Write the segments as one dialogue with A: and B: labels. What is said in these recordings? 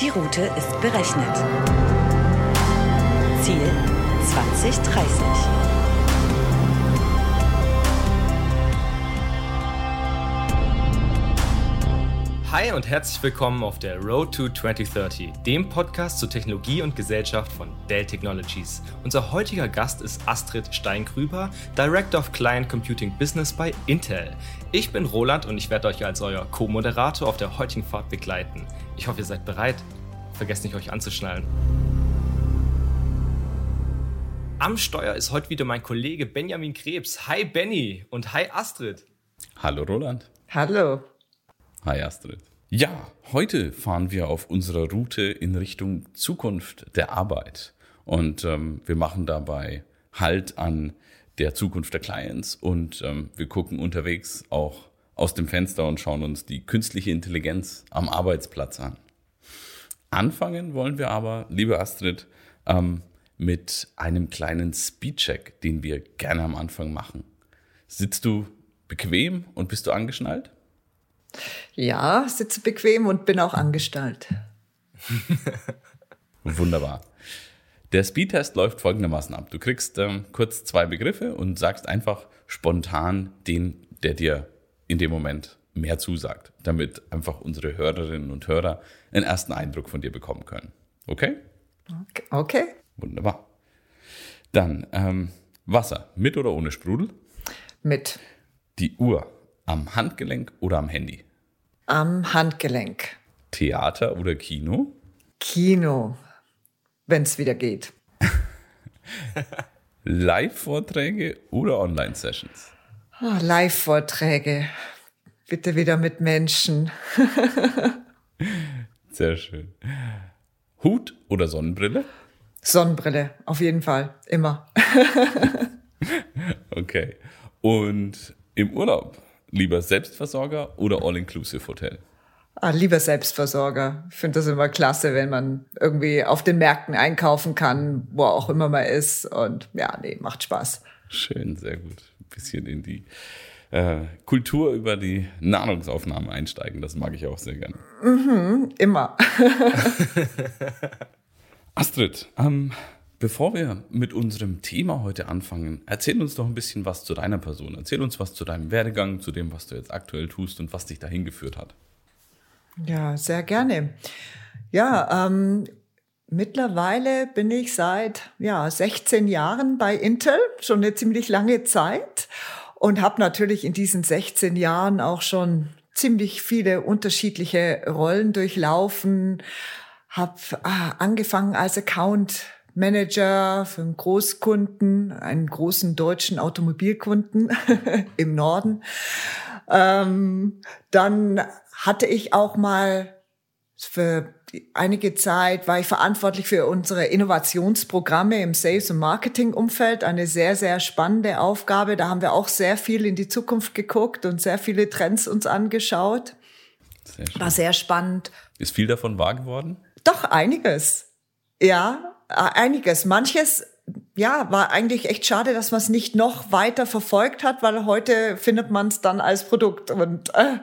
A: Die Route ist berechnet. Ziel 2030.
B: Hi und herzlich willkommen auf der Road to 2030, dem Podcast zu Technologie und Gesellschaft von Dell Technologies. Unser heutiger Gast ist Astrid Steingrüber, Director of Client Computing Business bei Intel. Ich bin Roland und ich werde euch als euer Co-Moderator auf der heutigen Fahrt begleiten. Ich hoffe, ihr seid bereit. Vergesst nicht, euch anzuschnallen. Am Steuer ist heute wieder mein Kollege Benjamin Krebs. Hi Benny und hi Astrid.
C: Hallo Roland.
D: Hallo.
C: Hi Astrid. Ja, heute fahren wir auf unserer Route in Richtung Zukunft der Arbeit. Und ähm, wir machen dabei Halt an der Zukunft der Clients und ähm, wir gucken unterwegs auch aus dem Fenster und schauen uns die künstliche Intelligenz am Arbeitsplatz an. Anfangen wollen wir aber, liebe Astrid, ähm, mit einem kleinen Speedcheck, den wir gerne am Anfang machen. Sitzt du bequem und bist du angeschnallt?
D: Ja, sitze bequem und bin auch angestellt.
C: Wunderbar. Der Speedtest läuft folgendermaßen ab. Du kriegst ähm, kurz zwei Begriffe und sagst einfach spontan den, der dir in dem Moment mehr zusagt, damit einfach unsere Hörerinnen und Hörer einen ersten Eindruck von dir bekommen können. Okay?
D: Okay.
C: Wunderbar. Dann ähm, Wasser, mit oder ohne Sprudel?
D: Mit.
C: Die Uhr, am Handgelenk oder am Handy?
D: Am Handgelenk.
C: Theater oder Kino?
D: Kino, wenn es wieder geht.
C: Live-Vorträge oder Online-Sessions?
D: Oh, Live-Vorträge. Bitte wieder mit Menschen.
C: Sehr schön. Hut oder Sonnenbrille?
D: Sonnenbrille, auf jeden Fall, immer.
C: okay. Und im Urlaub lieber Selbstversorger oder All-Inclusive Hotel?
D: Ah, lieber Selbstversorger. Ich finde das immer klasse, wenn man irgendwie auf den Märkten einkaufen kann, wo auch immer man ist. Und ja, nee, macht Spaß.
C: Schön, sehr gut. Ein bisschen in die äh, Kultur über die Nahrungsaufnahme einsteigen. Das mag ich auch sehr gerne.
D: Mhm, immer.
C: Astrid, ähm, Bevor wir mit unserem Thema heute anfangen, erzähl uns doch ein bisschen was zu deiner Person. Erzähl uns was zu deinem Werdegang, zu dem, was du jetzt aktuell tust und was dich dahin geführt hat.
D: Ja, sehr gerne. Ja, ähm, mittlerweile bin ich seit ja, 16 Jahren bei Intel, schon eine ziemlich lange Zeit und habe natürlich in diesen 16 Jahren auch schon ziemlich viele unterschiedliche Rollen durchlaufen. Habe ah, angefangen als Account Manager für einen Großkunden, einen großen deutschen Automobilkunden im Norden. Ähm, dann hatte ich auch mal für einige Zeit war ich verantwortlich für unsere Innovationsprogramme im Sales- und Marketing-Umfeld. Eine sehr, sehr spannende Aufgabe. Da haben wir auch sehr viel in die Zukunft geguckt und sehr viele Trends uns angeschaut. Sehr war sehr spannend.
C: Ist viel davon wahr geworden?
D: Doch, einiges. Ja, äh, einiges. Manches ja, war eigentlich echt schade, dass man es nicht noch weiter verfolgt hat, weil heute findet man es dann als Produkt. Und, äh,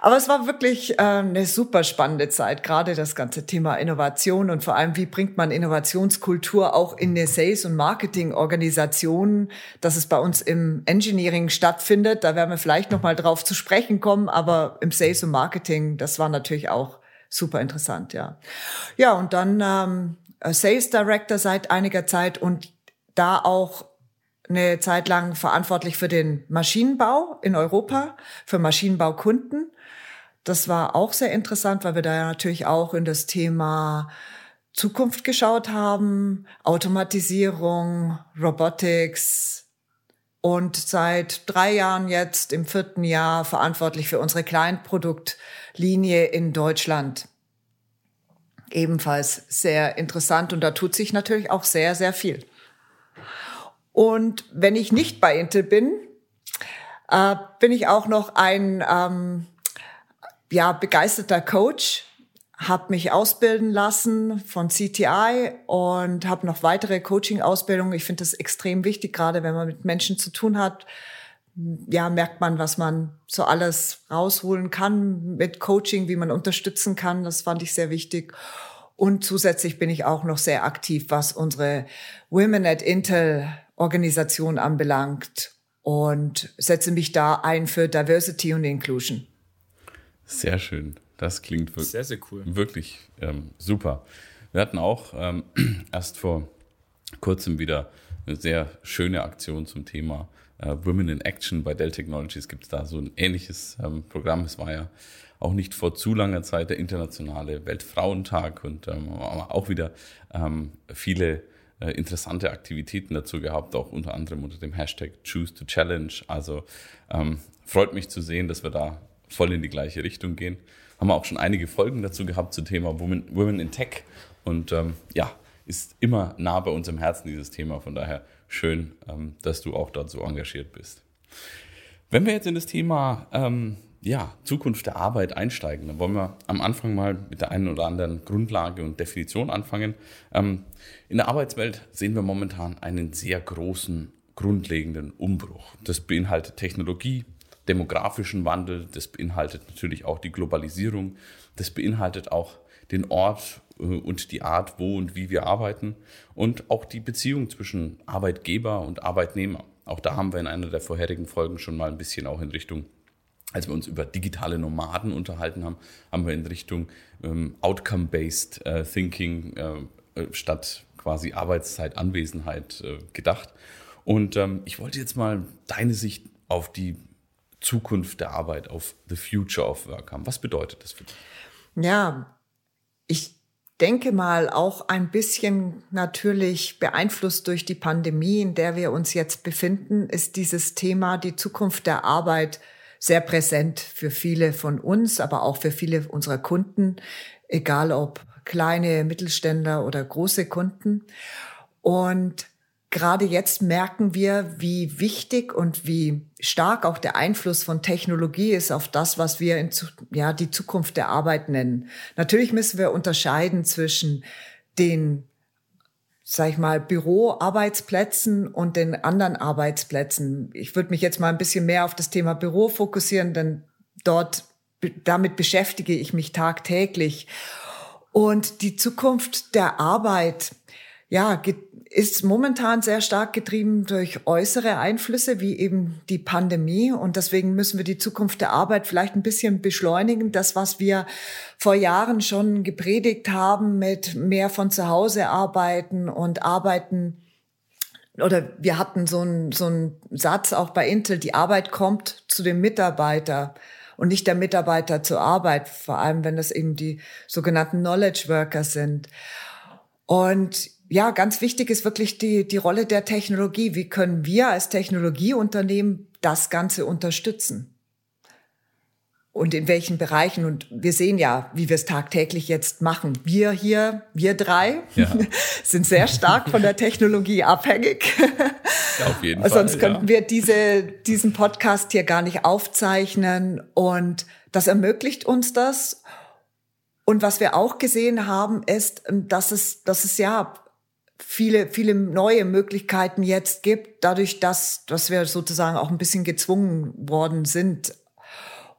D: aber es war wirklich äh, eine super spannende Zeit, gerade das ganze Thema Innovation und vor allem, wie bringt man Innovationskultur auch in eine Sales- und Marketing-Organisation, dass es bei uns im Engineering stattfindet. Da werden wir vielleicht noch mal drauf zu sprechen kommen, aber im Sales und Marketing, das war natürlich auch super interessant, ja. Ja, und dann ähm, äh, Sales Director seit einiger Zeit und da auch eine Zeit lang verantwortlich für den Maschinenbau in Europa, für Maschinenbaukunden. Das war auch sehr interessant, weil wir da ja natürlich auch in das Thema Zukunft geschaut haben, Automatisierung, Robotics und seit drei Jahren jetzt im vierten Jahr verantwortlich für unsere Kleinproduktlinie in Deutschland ebenfalls sehr interessant und da tut sich natürlich auch sehr, sehr viel. Und wenn ich nicht bei Intel bin, äh, bin ich auch noch ein ähm, ja, begeisterter Coach, habe mich ausbilden lassen von CTI und habe noch weitere Coaching-Ausbildungen. Ich finde das extrem wichtig, gerade wenn man mit Menschen zu tun hat, ja, merkt man, was man so alles rausholen kann mit Coaching, wie man unterstützen kann. Das fand ich sehr wichtig. Und zusätzlich bin ich auch noch sehr aktiv, was unsere Women at Intel Organisation anbelangt und setze mich da ein für Diversity und Inclusion.
C: Sehr schön. Das klingt wirklich,
B: sehr, sehr cool.
C: wirklich ähm, super. Wir hatten auch ähm, erst vor kurzem wieder eine sehr schöne Aktion zum Thema äh, Women in Action. Bei Dell Technologies gibt es da so ein ähnliches ähm, Programm. Es war ja auch nicht vor zu langer Zeit der internationale Weltfrauentag und ähm, auch wieder ähm, viele äh, interessante Aktivitäten dazu gehabt, auch unter anderem unter dem Hashtag Choose to Challenge. Also ähm, freut mich zu sehen, dass wir da voll in die gleiche Richtung gehen. Haben wir auch schon einige Folgen dazu gehabt zum Thema Women, Women in Tech. Und ähm, ja, ist immer nah bei uns im Herzen, dieses Thema. Von daher schön, ähm, dass du auch dort so engagiert bist. Wenn wir jetzt in das Thema ähm, ja, Zukunft der Arbeit einsteigen, dann wollen wir am Anfang mal mit der einen oder anderen Grundlage und Definition anfangen. Ähm, in der Arbeitswelt sehen wir momentan einen sehr großen, grundlegenden Umbruch. Das beinhaltet Technologie, demografischen Wandel, das beinhaltet natürlich auch die Globalisierung, das beinhaltet auch den Ort äh, und die Art, wo und wie wir arbeiten und auch die Beziehung zwischen Arbeitgeber und Arbeitnehmer. Auch da haben wir in einer der vorherigen Folgen schon mal ein bisschen auch in Richtung als wir uns über digitale Nomaden unterhalten haben, haben wir in Richtung ähm, Outcome-Based äh, Thinking äh, äh statt quasi Arbeitszeit, Anwesenheit äh, gedacht. Und ähm, ich wollte jetzt mal deine Sicht auf die Zukunft der Arbeit, auf the future of work haben. Was bedeutet das für dich?
D: Ja, ich denke mal auch ein bisschen natürlich beeinflusst durch die Pandemie, in der wir uns jetzt befinden, ist dieses Thema die Zukunft der Arbeit sehr präsent für viele von uns, aber auch für viele unserer Kunden, egal ob kleine Mittelständler oder große Kunden. Und gerade jetzt merken wir, wie wichtig und wie stark auch der Einfluss von Technologie ist auf das, was wir in, ja, die Zukunft der Arbeit nennen. Natürlich müssen wir unterscheiden zwischen den sag ich mal, Büroarbeitsplätzen und den anderen Arbeitsplätzen. Ich würde mich jetzt mal ein bisschen mehr auf das Thema Büro fokussieren, denn dort damit beschäftige ich mich tagtäglich. Und die Zukunft der Arbeit, ja, ist momentan sehr stark getrieben durch äußere Einflüsse wie eben die Pandemie. Und deswegen müssen wir die Zukunft der Arbeit vielleicht ein bisschen beschleunigen. Das, was wir vor Jahren schon gepredigt haben mit mehr von zu Hause arbeiten und arbeiten oder wir hatten so einen, so einen Satz auch bei Intel, die Arbeit kommt zu dem Mitarbeiter und nicht der Mitarbeiter zur Arbeit, vor allem wenn das eben die sogenannten Knowledge Worker sind. Und ja, ganz wichtig ist wirklich die, die Rolle der Technologie. Wie können wir als Technologieunternehmen das Ganze unterstützen? Und in welchen Bereichen? Und wir sehen ja, wie wir es tagtäglich jetzt machen. Wir hier, wir drei, ja. sind sehr stark von der Technologie abhängig.
C: Ja, auf jeden Fall.
D: Sonst könnten ja. wir diese, diesen Podcast hier gar nicht aufzeichnen. Und das ermöglicht uns das. Und was wir auch gesehen haben, ist, dass es, dass es ja viele, viele neue Möglichkeiten jetzt gibt, dadurch, dass, dass wir sozusagen auch ein bisschen gezwungen worden sind.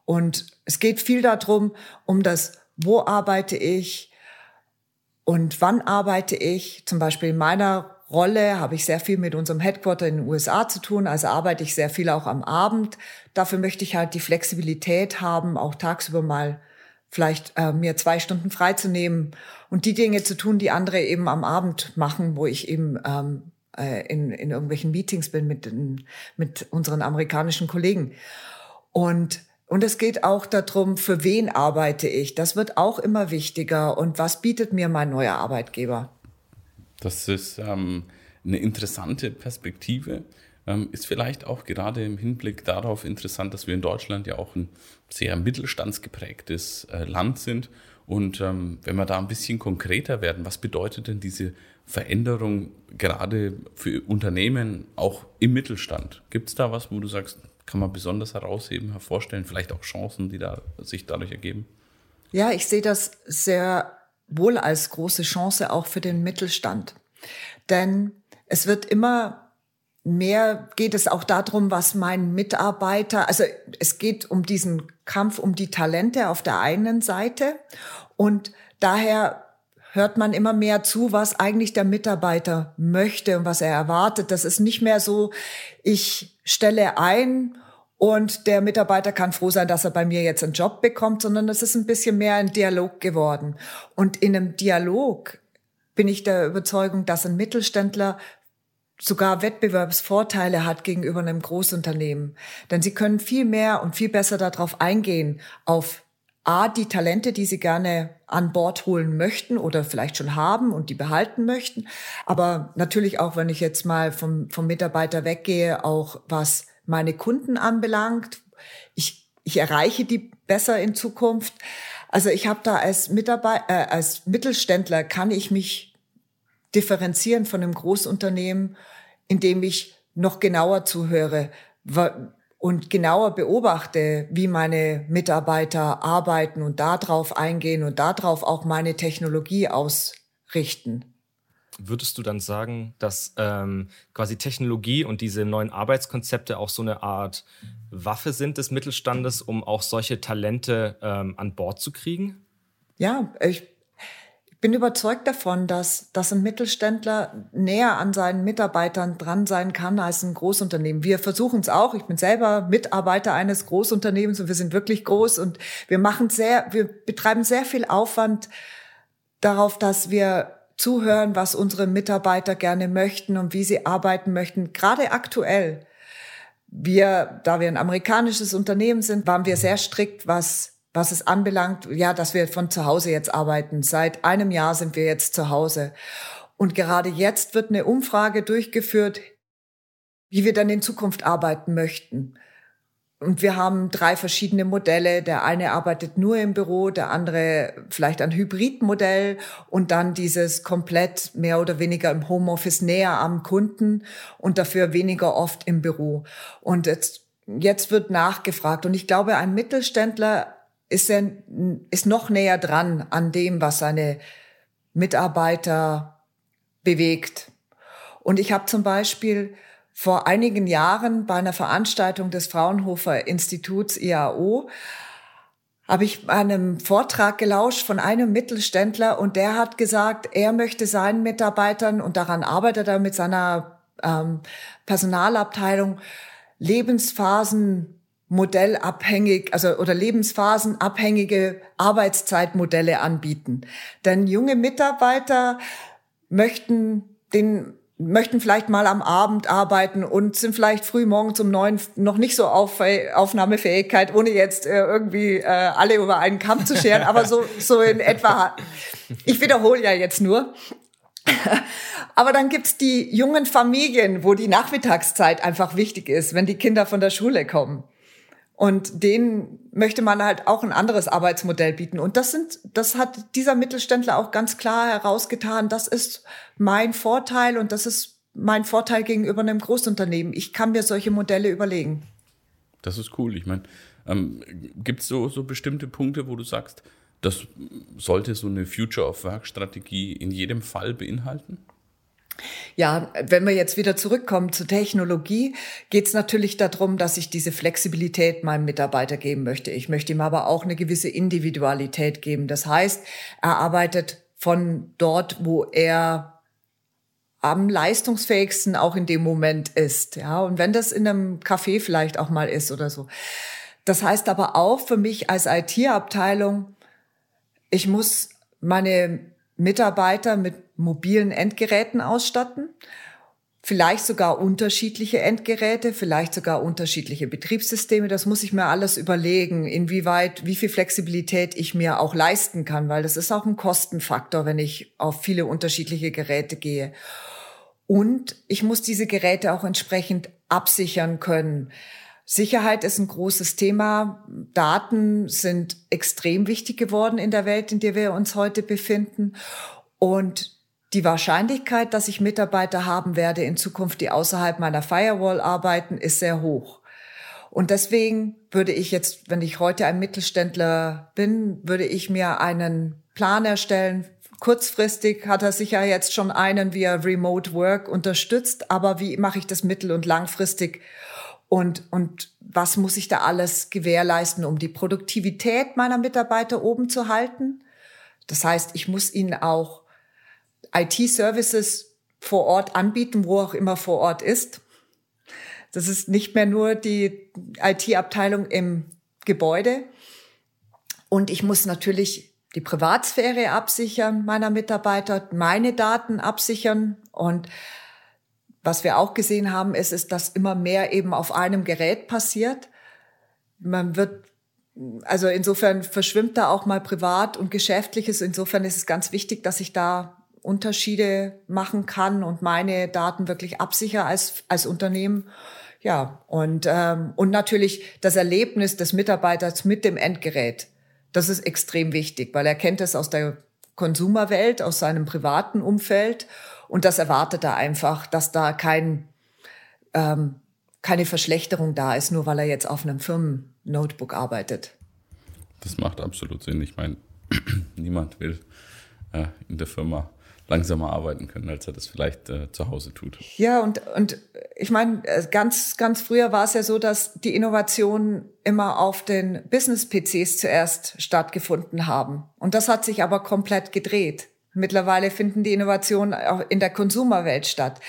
D: Und es geht viel darum, um das, wo arbeite ich und wann arbeite ich. Zum Beispiel in meiner Rolle habe ich sehr viel mit unserem Headquarter in den USA zu tun, also arbeite ich sehr viel auch am Abend. Dafür möchte ich halt die Flexibilität haben, auch tagsüber mal vielleicht äh, mir zwei Stunden freizunehmen und die Dinge zu tun, die andere eben am Abend machen, wo ich eben ähm, äh, in, in irgendwelchen Meetings bin mit, mit unseren amerikanischen Kollegen. Und und es geht auch darum, für wen arbeite ich. Das wird auch immer wichtiger. Und was bietet mir mein neuer Arbeitgeber?
C: Das ist ähm, eine interessante Perspektive. Ähm, ist vielleicht auch gerade im Hinblick darauf interessant, dass wir in Deutschland ja auch ein sehr mittelstandsgeprägtes äh, Land sind. Und ähm, wenn wir da ein bisschen konkreter werden, was bedeutet denn diese Veränderung gerade für Unternehmen auch im Mittelstand? Gibt es da was, wo du sagst, kann man besonders herausheben, hervorstellen, vielleicht auch Chancen, die da sich dadurch ergeben?
D: Ja, ich sehe das sehr wohl als große Chance auch für den Mittelstand. Denn es wird immer mehr geht es auch darum, was mein Mitarbeiter, also es geht um diesen Kampf um die Talente auf der einen Seite und daher hört man immer mehr zu, was eigentlich der Mitarbeiter möchte und was er erwartet. Das ist nicht mehr so, ich stelle ein und der Mitarbeiter kann froh sein, dass er bei mir jetzt einen Job bekommt, sondern es ist ein bisschen mehr ein Dialog geworden. Und in einem Dialog bin ich der Überzeugung, dass ein Mittelständler sogar Wettbewerbsvorteile hat gegenüber einem Großunternehmen. Denn sie können viel mehr und viel besser darauf eingehen, auf A, die Talente, die sie gerne an Bord holen möchten oder vielleicht schon haben und die behalten möchten. Aber natürlich auch, wenn ich jetzt mal vom, vom Mitarbeiter weggehe, auch was meine Kunden anbelangt. Ich, ich erreiche die besser in Zukunft. Also ich habe da als Mitarbeiter, äh, als Mittelständler kann ich mich differenzieren von einem Großunternehmen, indem ich noch genauer zuhöre und genauer beobachte, wie meine Mitarbeiter arbeiten und darauf eingehen und darauf auch meine Technologie ausrichten.
B: Würdest du dann sagen, dass ähm, quasi Technologie und diese neuen Arbeitskonzepte auch so eine Art Waffe sind des Mittelstandes, um auch solche Talente ähm, an Bord zu kriegen?
D: Ja, ich bin überzeugt davon, dass, dass ein Mittelständler näher an seinen Mitarbeitern dran sein kann als ein Großunternehmen. Wir versuchen es auch. Ich bin selber Mitarbeiter eines Großunternehmens und wir sind wirklich groß und wir machen sehr, wir betreiben sehr viel Aufwand darauf, dass wir zuhören, was unsere Mitarbeiter gerne möchten und wie sie arbeiten möchten. Gerade aktuell. Wir, da wir ein amerikanisches Unternehmen sind, waren wir sehr strikt, was was es anbelangt, ja, dass wir von zu Hause jetzt arbeiten. Seit einem Jahr sind wir jetzt zu Hause. Und gerade jetzt wird eine Umfrage durchgeführt, wie wir dann in Zukunft arbeiten möchten. Und wir haben drei verschiedene Modelle. Der eine arbeitet nur im Büro, der andere vielleicht ein Hybridmodell und dann dieses komplett mehr oder weniger im Homeoffice näher am Kunden und dafür weniger oft im Büro. Und jetzt, jetzt wird nachgefragt. Und ich glaube, ein Mittelständler ist er ist noch näher dran an dem, was seine Mitarbeiter bewegt. Und ich habe zum Beispiel vor einigen Jahren bei einer Veranstaltung des Fraunhofer Instituts IAO habe ich einem Vortrag gelauscht von einem Mittelständler und der hat gesagt, er möchte seinen Mitarbeitern und daran arbeitet er mit seiner ähm, Personalabteilung Lebensphasen modellabhängig, also oder lebensphasenabhängige Arbeitszeitmodelle anbieten. Denn junge Mitarbeiter möchten den möchten vielleicht mal am Abend arbeiten und sind vielleicht früh morgens um neun noch nicht so auf Aufnahmefähigkeit, ohne jetzt äh, irgendwie äh, alle über einen Kamm zu scheren, aber so, so in etwa. Ich wiederhole ja jetzt nur. Aber dann gibt's die jungen Familien, wo die Nachmittagszeit einfach wichtig ist, wenn die Kinder von der Schule kommen. Und denen möchte man halt auch ein anderes Arbeitsmodell bieten. Und das sind, das hat dieser Mittelständler auch ganz klar herausgetan. Das ist mein Vorteil und das ist mein Vorteil gegenüber einem Großunternehmen. Ich kann mir solche Modelle überlegen.
C: Das ist cool. Ich meine, ähm, gibt es so, so bestimmte Punkte, wo du sagst, das sollte so eine Future of Work Strategie in jedem Fall beinhalten?
D: Ja, wenn wir jetzt wieder zurückkommen zur Technologie, geht es natürlich darum, dass ich diese Flexibilität meinem Mitarbeiter geben möchte. Ich möchte ihm aber auch eine gewisse Individualität geben. Das heißt, er arbeitet von dort, wo er am leistungsfähigsten auch in dem Moment ist. Ja, und wenn das in einem Café vielleicht auch mal ist oder so. Das heißt aber auch für mich als IT-Abteilung, ich muss meine Mitarbeiter mit mobilen Endgeräten ausstatten, vielleicht sogar unterschiedliche Endgeräte, vielleicht sogar unterschiedliche Betriebssysteme. Das muss ich mir alles überlegen, inwieweit, wie viel Flexibilität ich mir auch leisten kann, weil das ist auch ein Kostenfaktor, wenn ich auf viele unterschiedliche Geräte gehe. Und ich muss diese Geräte auch entsprechend absichern können. Sicherheit ist ein großes Thema. Daten sind extrem wichtig geworden in der Welt, in der wir uns heute befinden. Und die Wahrscheinlichkeit, dass ich Mitarbeiter haben werde in Zukunft, die außerhalb meiner Firewall arbeiten, ist sehr hoch. Und deswegen würde ich jetzt, wenn ich heute ein Mittelständler bin, würde ich mir einen Plan erstellen. Kurzfristig hat er sicher jetzt schon einen, er Remote Work unterstützt, aber wie mache ich das mittel- und langfristig? Und, und was muss ich da alles gewährleisten, um die Produktivität meiner Mitarbeiter oben zu halten? Das heißt, ich muss ihnen auch IT-Services vor Ort anbieten, wo auch immer vor Ort ist. Das ist nicht mehr nur die IT-Abteilung im Gebäude. Und ich muss natürlich die Privatsphäre absichern meiner Mitarbeiter, meine Daten absichern. Und was wir auch gesehen haben, ist, ist, dass immer mehr eben auf einem Gerät passiert. Man wird, also insofern verschwimmt da auch mal privat und geschäftliches. Insofern ist es ganz wichtig, dass ich da Unterschiede machen kann und meine Daten wirklich absichere als, als Unternehmen. Ja, und, ähm, und natürlich das Erlebnis des Mitarbeiters mit dem Endgerät. Das ist extrem wichtig, weil er kennt es aus der Konsumerwelt, aus seinem privaten Umfeld und das erwartet er einfach, dass da kein, ähm, keine Verschlechterung da ist, nur weil er jetzt auf einem Firmen-Notebook arbeitet.
C: Das macht absolut Sinn. Ich meine, niemand will äh, in der Firma langsamer arbeiten können, als er das vielleicht äh, zu Hause tut.
D: Ja, und, und ich meine, äh, ganz, ganz früher war es ja so, dass die Innovationen immer auf den Business-PCs zuerst stattgefunden haben. Und das hat sich aber komplett gedreht. Mittlerweile finden die Innovationen auch in der Konsumerwelt statt.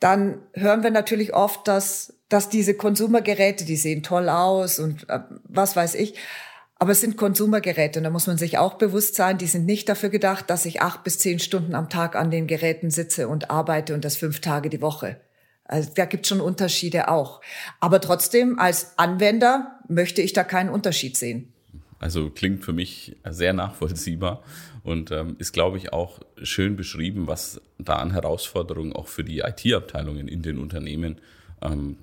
D: Dann hören wir natürlich oft, dass, dass diese Konsumergeräte, die sehen toll aus und äh, was weiß ich, aber es sind Konsumergeräte und da muss man sich auch bewusst sein, die sind nicht dafür gedacht, dass ich acht bis zehn Stunden am Tag an den Geräten sitze und arbeite und das fünf Tage die Woche. Also da gibt schon Unterschiede auch. Aber trotzdem, als Anwender möchte ich da keinen Unterschied sehen.
C: Also klingt für mich sehr nachvollziehbar und ähm, ist, glaube ich, auch schön beschrieben, was da an Herausforderungen auch für die IT-Abteilungen in den Unternehmen ähm,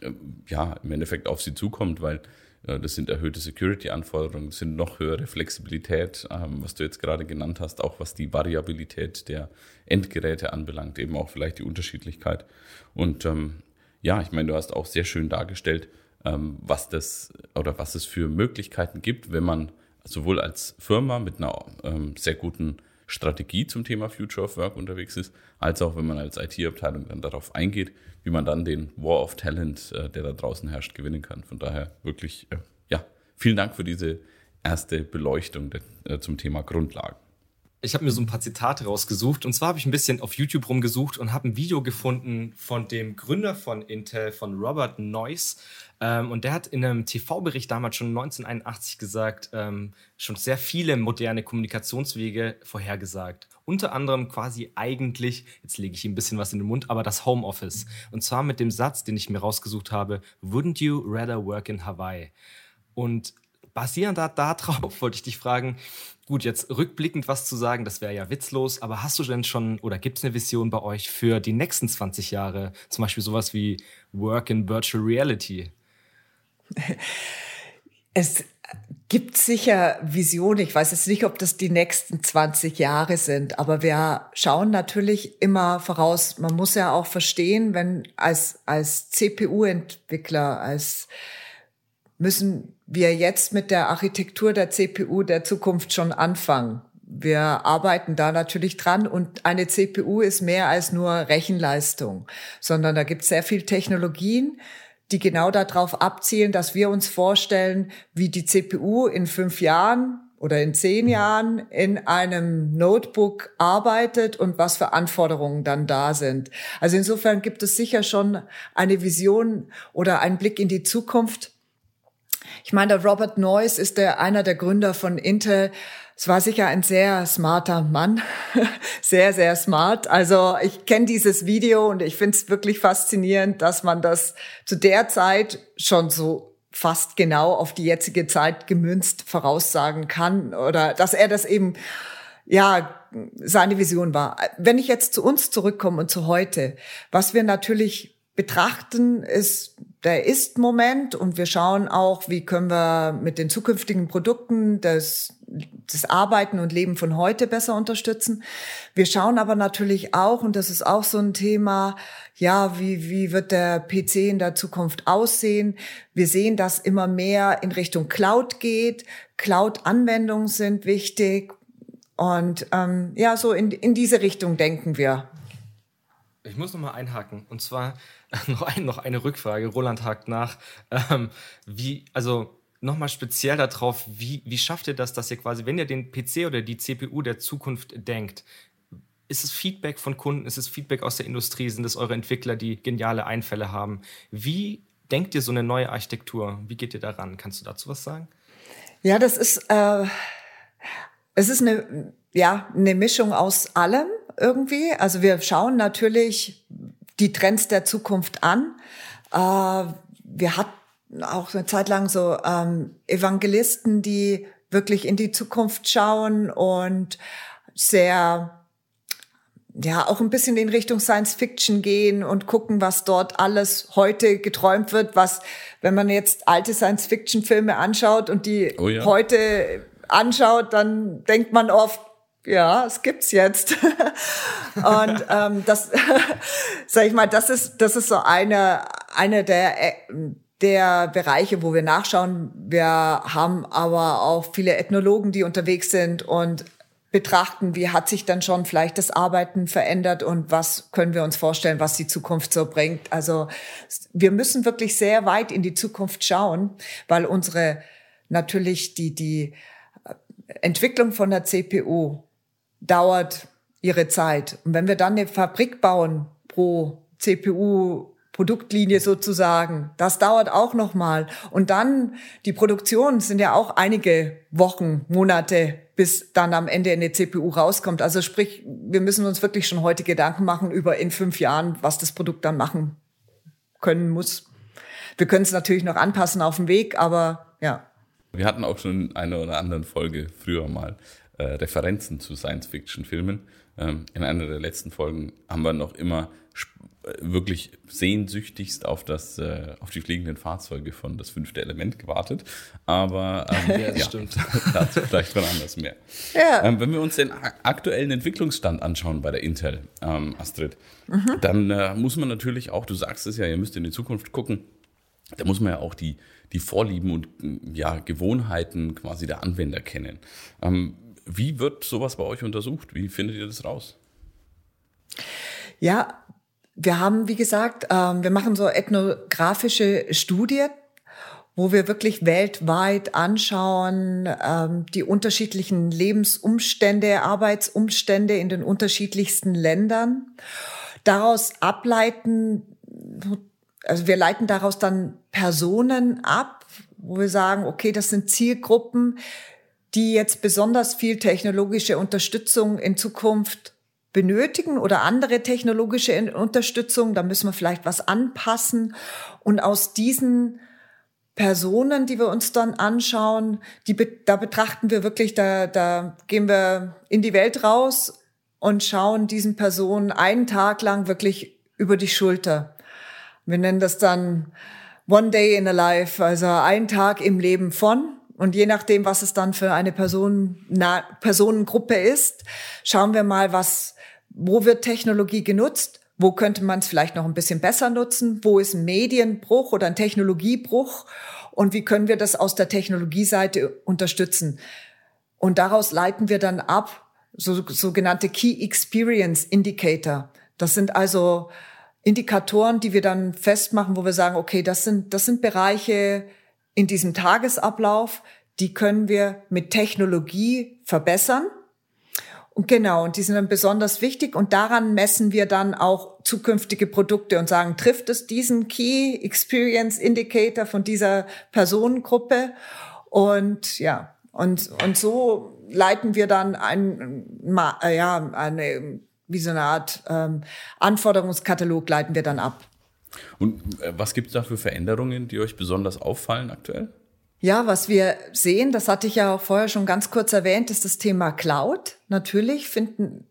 C: äh, ja im Endeffekt auf sie zukommt, weil das sind erhöhte Security-Anforderungen, sind noch höhere Flexibilität, ähm, was du jetzt gerade genannt hast, auch was die Variabilität der Endgeräte anbelangt, eben auch vielleicht die Unterschiedlichkeit. Und ähm, ja, ich meine, du hast auch sehr schön dargestellt, was das oder was es für Möglichkeiten gibt, wenn man sowohl als Firma mit einer ähm, sehr guten Strategie zum Thema Future of Work unterwegs ist, als auch wenn man als IT-Abteilung dann darauf eingeht, wie man dann den War of Talent, äh, der da draußen herrscht, gewinnen kann. Von daher wirklich, äh, ja, vielen Dank für diese erste Beleuchtung äh, zum Thema Grundlagen
B: ich habe mir so ein paar Zitate rausgesucht. Und zwar habe ich ein bisschen auf YouTube rumgesucht und habe ein Video gefunden von dem Gründer von Intel, von Robert Noyce. Ähm, und der hat in einem TV-Bericht damals schon 1981 gesagt, ähm, schon sehr viele moderne Kommunikationswege vorhergesagt. Unter anderem quasi eigentlich, jetzt lege ich ihm ein bisschen was in den Mund, aber das Homeoffice. Und zwar mit dem Satz, den ich mir rausgesucht habe, Wouldn't you rather work in Hawaii? Und basierend darauf wollte ich dich fragen, Gut, jetzt rückblickend was zu sagen, das wäre ja witzlos, aber hast du denn schon oder gibt es eine Vision bei euch für die nächsten 20 Jahre? Zum Beispiel sowas wie Work in Virtual Reality?
D: Es gibt sicher Visionen. Ich weiß jetzt nicht, ob das die nächsten 20 Jahre sind, aber wir schauen natürlich immer voraus. Man muss ja auch verstehen, wenn als, als CPU-Entwickler, als müssen wir jetzt mit der Architektur der CPU der Zukunft schon anfangen. Wir arbeiten da natürlich dran und eine CPU ist mehr als nur Rechenleistung, sondern da gibt es sehr viel Technologien, die genau darauf abzielen, dass wir uns vorstellen, wie die CPU in fünf Jahren oder in zehn Jahren in einem Notebook arbeitet und was für Anforderungen dann da sind. Also insofern gibt es sicher schon eine Vision oder einen Blick in die Zukunft, ich meine, der Robert Noyce ist der, einer der Gründer von Intel. Es war sicher ein sehr smarter Mann, sehr, sehr smart. Also ich kenne dieses Video und ich finde es wirklich faszinierend, dass man das zu der Zeit schon so fast genau auf die jetzige Zeit gemünzt voraussagen kann oder dass er das eben, ja, seine Vision war. Wenn ich jetzt zu uns zurückkomme und zu heute, was wir natürlich betrachten, ist der Ist-Moment und wir schauen auch, wie können wir mit den zukünftigen Produkten das, das Arbeiten und Leben von heute besser unterstützen. Wir schauen aber natürlich auch, und das ist auch so ein Thema, ja, wie, wie wird der PC in der Zukunft aussehen? Wir sehen, dass immer mehr in Richtung Cloud geht. Cloud-Anwendungen sind wichtig. Und ähm, ja, so in, in diese Richtung denken wir.
B: Ich muss noch mal einhaken. Und zwar noch, ein, noch eine Rückfrage. Roland hakt nach. Ähm, wie, also nochmal speziell darauf, wie, wie schafft ihr das, dass ihr quasi, wenn ihr den PC oder die CPU der Zukunft denkt, ist es Feedback von Kunden, ist es Feedback aus der Industrie, sind es eure Entwickler, die geniale Einfälle haben? Wie denkt ihr so eine neue Architektur? Wie geht ihr daran? Kannst du dazu was sagen?
D: Ja, das ist, äh, es ist eine, ja, eine Mischung aus allem irgendwie. Also wir schauen natürlich die Trends der Zukunft an. Äh, wir hatten auch eine Zeit lang so ähm, Evangelisten, die wirklich in die Zukunft schauen und sehr ja auch ein bisschen in Richtung Science Fiction gehen und gucken, was dort alles heute geträumt wird, was, wenn man jetzt alte Science Fiction Filme anschaut und die oh ja. heute anschaut, dann denkt man oft, ja, es gibt's jetzt. und ähm, das, sag ich mal, das ist das ist so eine eine der der Bereiche, wo wir nachschauen. Wir haben aber auch viele Ethnologen, die unterwegs sind und betrachten, wie hat sich dann schon vielleicht das Arbeiten verändert und was können wir uns vorstellen, was die Zukunft so bringt. Also wir müssen wirklich sehr weit in die Zukunft schauen, weil unsere natürlich die, die Entwicklung von der CPU dauert ihre Zeit. Und wenn wir dann eine Fabrik bauen pro CPU Produktlinie sozusagen. Das dauert auch noch mal und dann die Produktion sind ja auch einige Wochen, Monate, bis dann am Ende eine CPU rauskommt. Also sprich, wir müssen uns wirklich schon heute Gedanken machen über in fünf Jahren, was das Produkt dann machen können muss. Wir können es natürlich noch anpassen auf dem Weg, aber ja.
C: Wir hatten auch schon in einer oder anderen Folge früher mal äh, Referenzen zu Science-Fiction-Filmen. Ähm, in einer der letzten Folgen haben wir noch immer wirklich sehnsüchtigst auf das, äh, auf die fliegenden Fahrzeuge von das fünfte Element gewartet. Aber ähm, ja, das ja, stimmt. dazu vielleicht von anders mehr. Ja. Ähm, wenn wir uns den aktuellen Entwicklungsstand anschauen bei der Intel, ähm, Astrid, mhm. dann äh, muss man natürlich auch, du sagst es ja, ihr müsst in die Zukunft gucken. Da muss man ja auch die, die Vorlieben und ja, Gewohnheiten quasi der Anwender kennen. Ähm, wie wird sowas bei euch untersucht? Wie findet ihr das raus?
D: Ja, wir haben, wie gesagt, ähm, wir machen so ethnografische Studien, wo wir wirklich weltweit anschauen, ähm, die unterschiedlichen Lebensumstände, Arbeitsumstände in den unterschiedlichsten Ländern. Daraus ableiten, also wir leiten daraus dann Personen ab, wo wir sagen, okay, das sind Zielgruppen, die jetzt besonders viel technologische Unterstützung in Zukunft benötigen oder andere technologische Unterstützung. Da müssen wir vielleicht was anpassen. Und aus diesen Personen, die wir uns dann anschauen, die, da betrachten wir wirklich, da, da gehen wir in die Welt raus und schauen diesen Personen einen Tag lang wirklich über die Schulter. Wir nennen das dann One Day in a Life, also ein Tag im Leben von. Und je nachdem, was es dann für eine Person, na, Personengruppe ist, schauen wir mal, was wo wird Technologie genutzt? Wo könnte man es vielleicht noch ein bisschen besser nutzen? Wo ist ein Medienbruch oder ein Technologiebruch? Und wie können wir das aus der Technologieseite unterstützen? Und daraus leiten wir dann ab so, sogenannte Key Experience Indicator. Das sind also Indikatoren, die wir dann festmachen, wo wir sagen, okay, das sind, das sind Bereiche in diesem Tagesablauf, die können wir mit Technologie verbessern und genau, und die sind dann besonders wichtig und daran messen wir dann auch zukünftige Produkte und sagen, trifft es diesen Key Experience Indicator von dieser Personengruppe? Und ja, und, und so leiten wir dann ein, ja, eine, wie so eine Art ähm, Anforderungskatalog leiten wir dann ab.
C: Und äh, was gibt es da für Veränderungen, die euch besonders auffallen aktuell?
D: Ja, was wir sehen, das hatte ich ja auch vorher schon ganz kurz erwähnt, ist das Thema Cloud. Natürlich finden,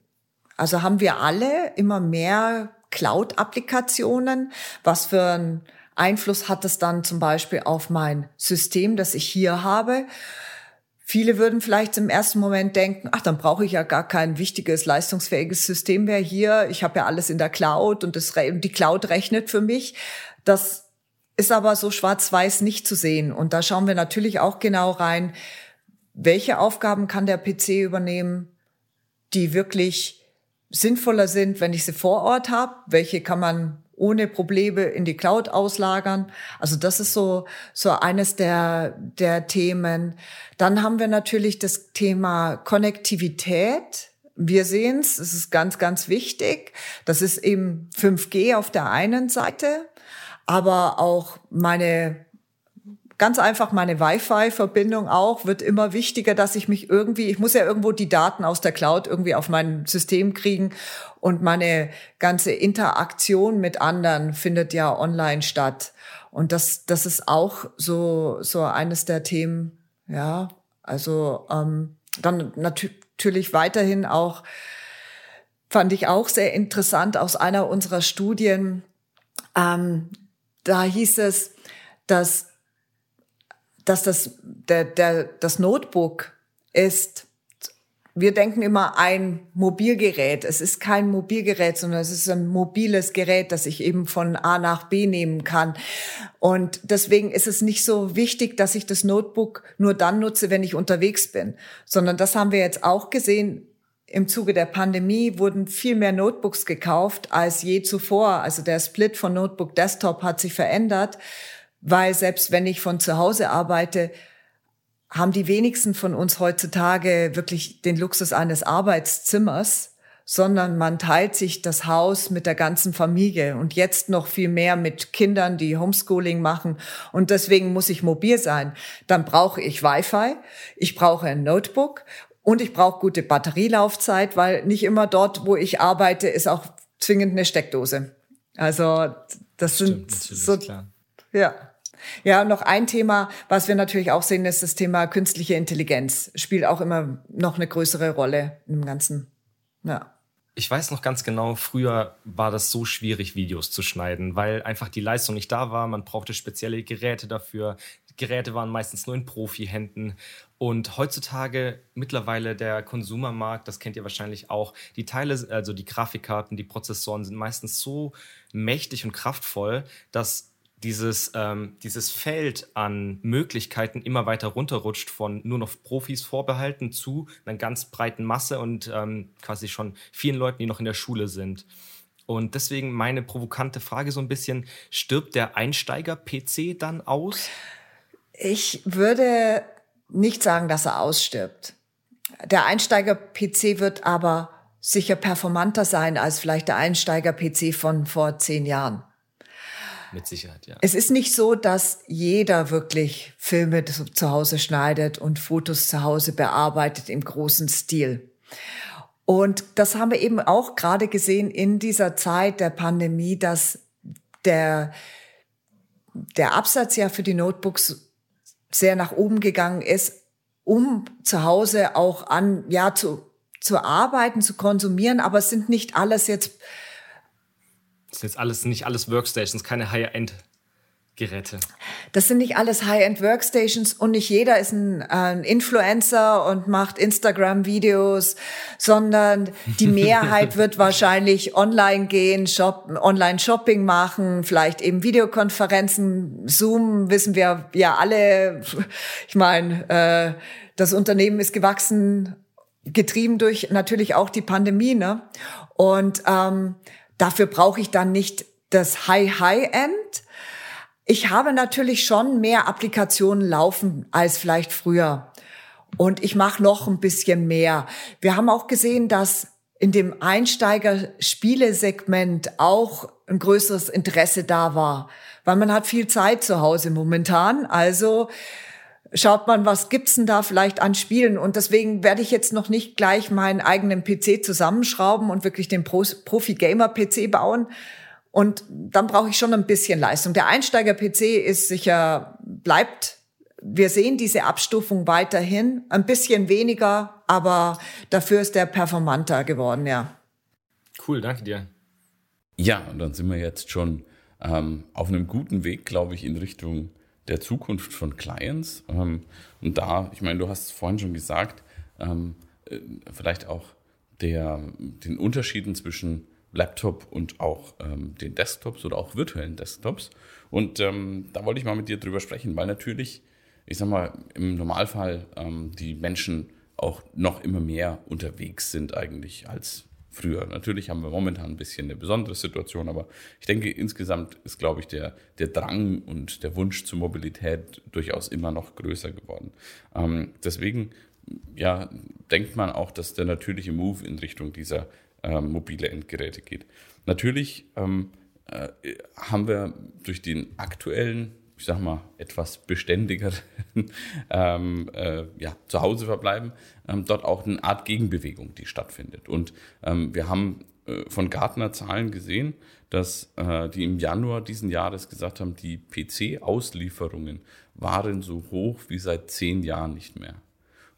D: also haben wir alle immer mehr Cloud-Applikationen. Was für einen Einfluss hat es dann zum Beispiel auf mein System, das ich hier habe? Viele würden vielleicht im ersten Moment denken, ach, dann brauche ich ja gar kein wichtiges, leistungsfähiges System mehr hier. Ich habe ja alles in der Cloud und, das, die Cloud rechnet für mich. Das ist aber so schwarz-weiß nicht zu sehen. Und da schauen wir natürlich auch genau rein, welche Aufgaben kann der PC übernehmen, die wirklich sinnvoller sind, wenn ich sie vor Ort habe, welche kann man ohne Probleme in die Cloud auslagern. Also das ist so, so eines der, der Themen. Dann haben wir natürlich das Thema Konnektivität. wir sehen es, es ist ganz, ganz wichtig. Das ist eben 5G auf der einen Seite, aber auch meine ganz einfach meine Wi-Fi-Verbindung auch wird immer wichtiger, dass ich mich irgendwie, ich muss ja irgendwo die Daten aus der Cloud irgendwie auf mein System kriegen und meine ganze Interaktion mit anderen findet ja online statt. Und das, das ist auch so, so eines der Themen, ja. Also ähm, dann natürlich weiterhin auch, fand ich auch sehr interessant aus einer unserer Studien, ähm, da hieß es, dass dass das, der, der, das Notebook ist, wir denken immer ein Mobilgerät. Es ist kein Mobilgerät, sondern es ist ein mobiles Gerät, das ich eben von A nach B nehmen kann. Und deswegen ist es nicht so wichtig, dass ich das Notebook nur dann nutze, wenn ich unterwegs bin, sondern das haben wir jetzt auch gesehen. Im Zuge der Pandemie wurden viel mehr Notebooks gekauft als je zuvor. Also der Split von Notebook Desktop hat sich verändert weil selbst wenn ich von zu Hause arbeite, haben die wenigsten von uns heutzutage wirklich den Luxus eines Arbeitszimmers, sondern man teilt sich das Haus mit der ganzen Familie und jetzt noch viel mehr mit Kindern, die Homeschooling machen. Und deswegen muss ich mobil sein. Dann brauche ich Wi-Fi, ich brauche ein Notebook und ich brauche gute Batterielaufzeit, weil nicht immer dort, wo ich arbeite, ist auch zwingend eine Steckdose. Also das Stimmt, sind so, klar. ja. Ja, noch ein Thema, was wir natürlich auch sehen, ist das Thema künstliche Intelligenz. Spielt auch immer noch eine größere Rolle im Ganzen. Ja.
B: Ich weiß noch ganz genau, früher war das so schwierig, Videos zu schneiden, weil einfach die Leistung nicht da war. Man brauchte spezielle Geräte dafür. Geräte waren meistens nur in Profi-Händen. Und heutzutage mittlerweile der Konsumermarkt, das kennt ihr wahrscheinlich auch, die Teile, also die Grafikkarten, die Prozessoren sind meistens so mächtig und kraftvoll, dass dieses, ähm, dieses Feld an Möglichkeiten immer weiter runterrutscht von nur noch Profis vorbehalten zu einer ganz breiten Masse und ähm, quasi schon vielen Leuten, die noch in der Schule sind. Und deswegen meine provokante Frage so ein bisschen, stirbt der Einsteiger-PC dann aus?
D: Ich würde nicht sagen, dass er ausstirbt. Der Einsteiger-PC wird aber sicher performanter sein als vielleicht der Einsteiger-PC von vor zehn Jahren.
B: Mit Sicherheit, ja.
D: Es ist nicht so, dass jeder wirklich Filme zu Hause schneidet und Fotos zu Hause bearbeitet im großen Stil. Und das haben wir eben auch gerade gesehen in dieser Zeit der Pandemie, dass der, der Absatz ja für die Notebooks sehr nach oben gegangen ist, um zu Hause auch an, ja, zu, zu arbeiten, zu konsumieren. Aber es sind nicht alles jetzt
B: das ist jetzt alles nicht alles Workstations, keine High-End. Geräte.
D: Das sind nicht alles High-End-Workstations und nicht jeder ist ein, ein Influencer und macht Instagram-Videos, sondern die Mehrheit wird wahrscheinlich online gehen, shop, Online-Shopping machen, vielleicht eben Videokonferenzen, Zoom, wissen wir ja alle. Ich meine, äh, das Unternehmen ist gewachsen, getrieben durch natürlich auch die Pandemie. Ne? Und ähm, Dafür brauche ich dann nicht das High-High-End. Ich habe natürlich schon mehr Applikationen laufen als vielleicht früher. Und ich mache noch ein bisschen mehr. Wir haben auch gesehen, dass in dem Einsteiger-Spielesegment auch ein größeres Interesse da war, weil man hat viel Zeit zu Hause momentan. Also schaut man, was gibt's denn da vielleicht an Spielen? Und deswegen werde ich jetzt noch nicht gleich meinen eigenen PC zusammenschrauben und wirklich den Profi-Gamer-PC bauen. Und dann brauche ich schon ein bisschen Leistung. Der Einsteiger-PC ist sicher, bleibt. Wir sehen diese Abstufung weiterhin. Ein bisschen weniger, aber dafür ist der performanter geworden, ja.
B: Cool, danke dir.
C: Ja, und dann sind wir jetzt schon ähm, auf einem guten Weg, glaube ich, in Richtung der Zukunft von Clients. Ähm, und da, ich meine, du hast es vorhin schon gesagt, ähm, äh, vielleicht auch der, den Unterschieden zwischen Laptop und auch ähm, den Desktops oder auch virtuellen Desktops. Und da wollte ich mal mit dir drüber sprechen, weil natürlich, ich sag mal, im Normalfall die Menschen auch noch immer mehr unterwegs sind eigentlich als früher. Natürlich haben wir momentan ein bisschen eine besondere Situation, aber ich denke, insgesamt ist, glaube ich, der, der Drang und der Wunsch zur Mobilität durchaus immer noch größer geworden. Ähm, deswegen ja, denkt man auch, dass der natürliche Move in Richtung dieser ähm, mobile Endgeräte geht. Natürlich ähm, äh, haben wir durch den aktuellen, ich sag mal, etwas beständigeren ähm, äh, ja, Zuhause verbleiben, ähm, dort auch eine Art Gegenbewegung, die stattfindet. Und ähm, wir haben äh, von Gartner Zahlen gesehen, dass äh, die im Januar diesen Jahres gesagt haben, die PC-Auslieferungen waren so hoch wie seit zehn Jahren nicht mehr.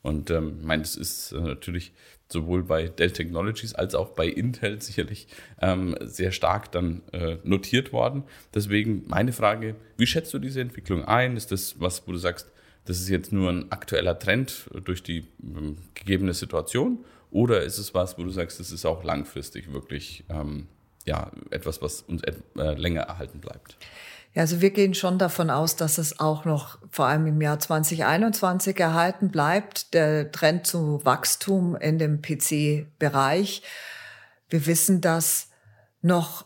C: Und ähm, ich meine, das ist äh, natürlich sowohl bei Dell Technologies als auch bei Intel sicherlich ähm, sehr stark dann äh, notiert worden. Deswegen meine Frage, wie schätzt du diese Entwicklung ein? Ist das was, wo du sagst, das ist jetzt nur ein aktueller Trend durch die ähm, gegebene Situation? Oder ist es was, wo du sagst, das ist auch langfristig wirklich ähm, ja, etwas, was uns äh, länger erhalten bleibt?
D: Ja, also wir gehen schon davon aus, dass es auch noch vor allem im Jahr 2021 erhalten bleibt, der Trend zu Wachstum in dem PC-Bereich. Wir wissen, dass noch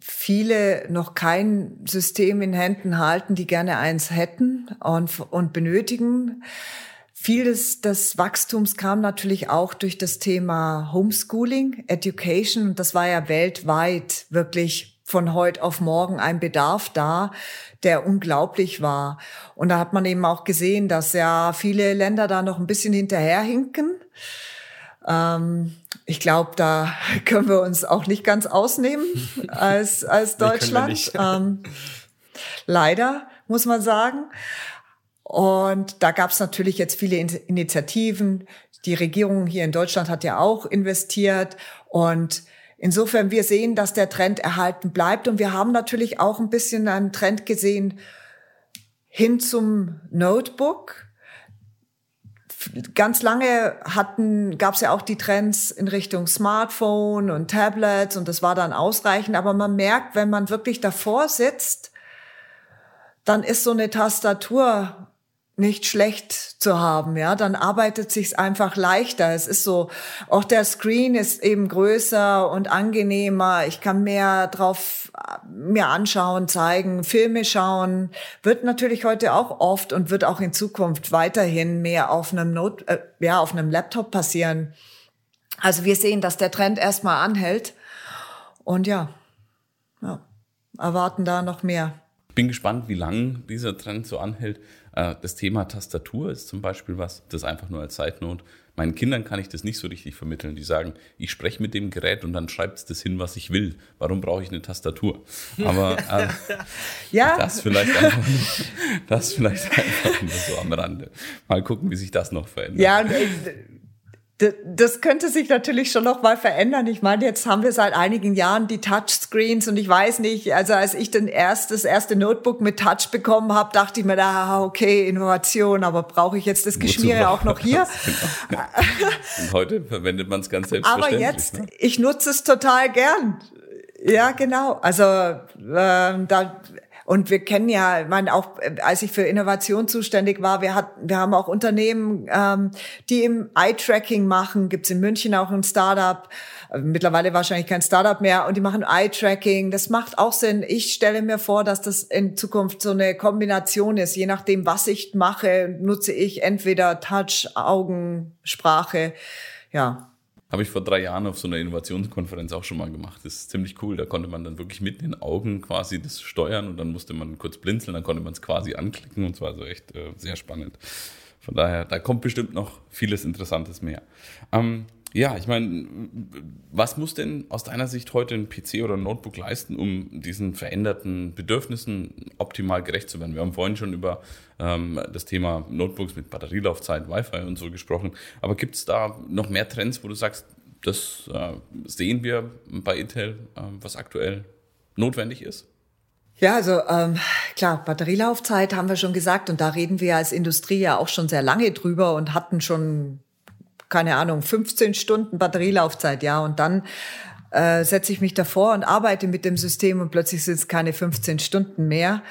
D: viele noch kein System in Händen halten, die gerne eins hätten und, und benötigen. Vieles des Wachstums kam natürlich auch durch das Thema Homeschooling, Education. Das war ja weltweit wirklich von heute auf morgen ein Bedarf da, der unglaublich war. Und da hat man eben auch gesehen, dass ja viele Länder da noch ein bisschen hinterherhinken. Ähm, ich glaube, da können wir uns auch nicht ganz ausnehmen als, als Deutschland. Ähm, leider, muss man sagen. Und da gab es natürlich jetzt viele Initiativen. Die Regierung hier in Deutschland hat ja auch investiert und Insofern, wir sehen, dass der Trend erhalten bleibt und wir haben natürlich auch ein bisschen einen Trend gesehen hin zum Notebook. Ganz lange hatten, gab es ja auch die Trends in Richtung Smartphone und Tablets und das war dann ausreichend. Aber man merkt, wenn man wirklich davor sitzt, dann ist so eine Tastatur nicht schlecht zu haben, ja, dann arbeitet sich's einfach leichter. Es ist so, auch der Screen ist eben größer und angenehmer. Ich kann mehr drauf mir anschauen, zeigen, Filme schauen. Wird natürlich heute auch oft und wird auch in Zukunft weiterhin mehr auf einem Not, äh, ja, auf einem Laptop passieren. Also wir sehen, dass der Trend erstmal anhält und ja, ja, erwarten da noch mehr.
C: Bin gespannt, wie lang dieser Trend so anhält. Äh, das Thema Tastatur ist zum Beispiel was, das einfach nur als Side Note. Meinen Kindern kann ich das nicht so richtig vermitteln. Die sagen, ich spreche mit dem Gerät und dann schreibt es das hin, was ich will. Warum brauche ich eine Tastatur? Aber äh, ja. das vielleicht einfach nur, das vielleicht einfach nur so am Rande. Mal gucken, wie sich das noch verändert.
D: Ja, und, äh, das könnte sich natürlich schon noch mal verändern. Ich meine, jetzt haben wir seit einigen Jahren die Touchscreens und ich weiß nicht, also als ich den erst, das erste Notebook mit Touch bekommen habe, dachte ich mir, ah, okay, Innovation, aber brauche ich jetzt das Geschmier auch noch hier?
C: Genau. und heute verwendet man es ganz selbstverständlich.
D: Aber jetzt, ne? ich nutze es total gern. Ja, genau. Also ähm, da und wir kennen ja, ich meine, auch äh, als ich für Innovation zuständig war, wir, hatten, wir haben auch Unternehmen, ähm, die im Eye-Tracking machen. Gibt's in München auch ein Startup, äh, mittlerweile wahrscheinlich kein Startup mehr, und die machen Eye-Tracking. Das macht auch Sinn. Ich stelle mir vor, dass das in Zukunft so eine Kombination ist. Je nachdem, was ich mache, nutze ich entweder Touch, Augen, Sprache. Ja,
C: habe ich vor drei Jahren auf so einer Innovationskonferenz auch schon mal gemacht. Das ist ziemlich cool. Da konnte man dann wirklich in den Augen quasi das steuern und dann musste man kurz blinzeln, dann konnte man es quasi anklicken und zwar so echt äh, sehr spannend. Von daher, da kommt bestimmt noch vieles Interessantes mehr. Ähm, ja, ich meine, was muss denn aus deiner Sicht heute ein PC oder ein Notebook leisten, um diesen veränderten Bedürfnissen optimal gerecht zu werden? Wir haben vorhin schon über ähm, das Thema Notebooks mit Batterielaufzeit, Wi-Fi und so gesprochen. Aber gibt es da noch mehr Trends, wo du sagst, das äh, sehen wir bei Intel, äh, was aktuell notwendig ist?
D: Ja, also ähm, klar, Batterielaufzeit haben wir schon gesagt und da reden wir als Industrie ja auch schon sehr lange drüber und hatten schon keine Ahnung, 15 Stunden Batterielaufzeit, ja, und dann äh, setze ich mich davor und arbeite mit dem System und plötzlich sind es keine 15 Stunden mehr.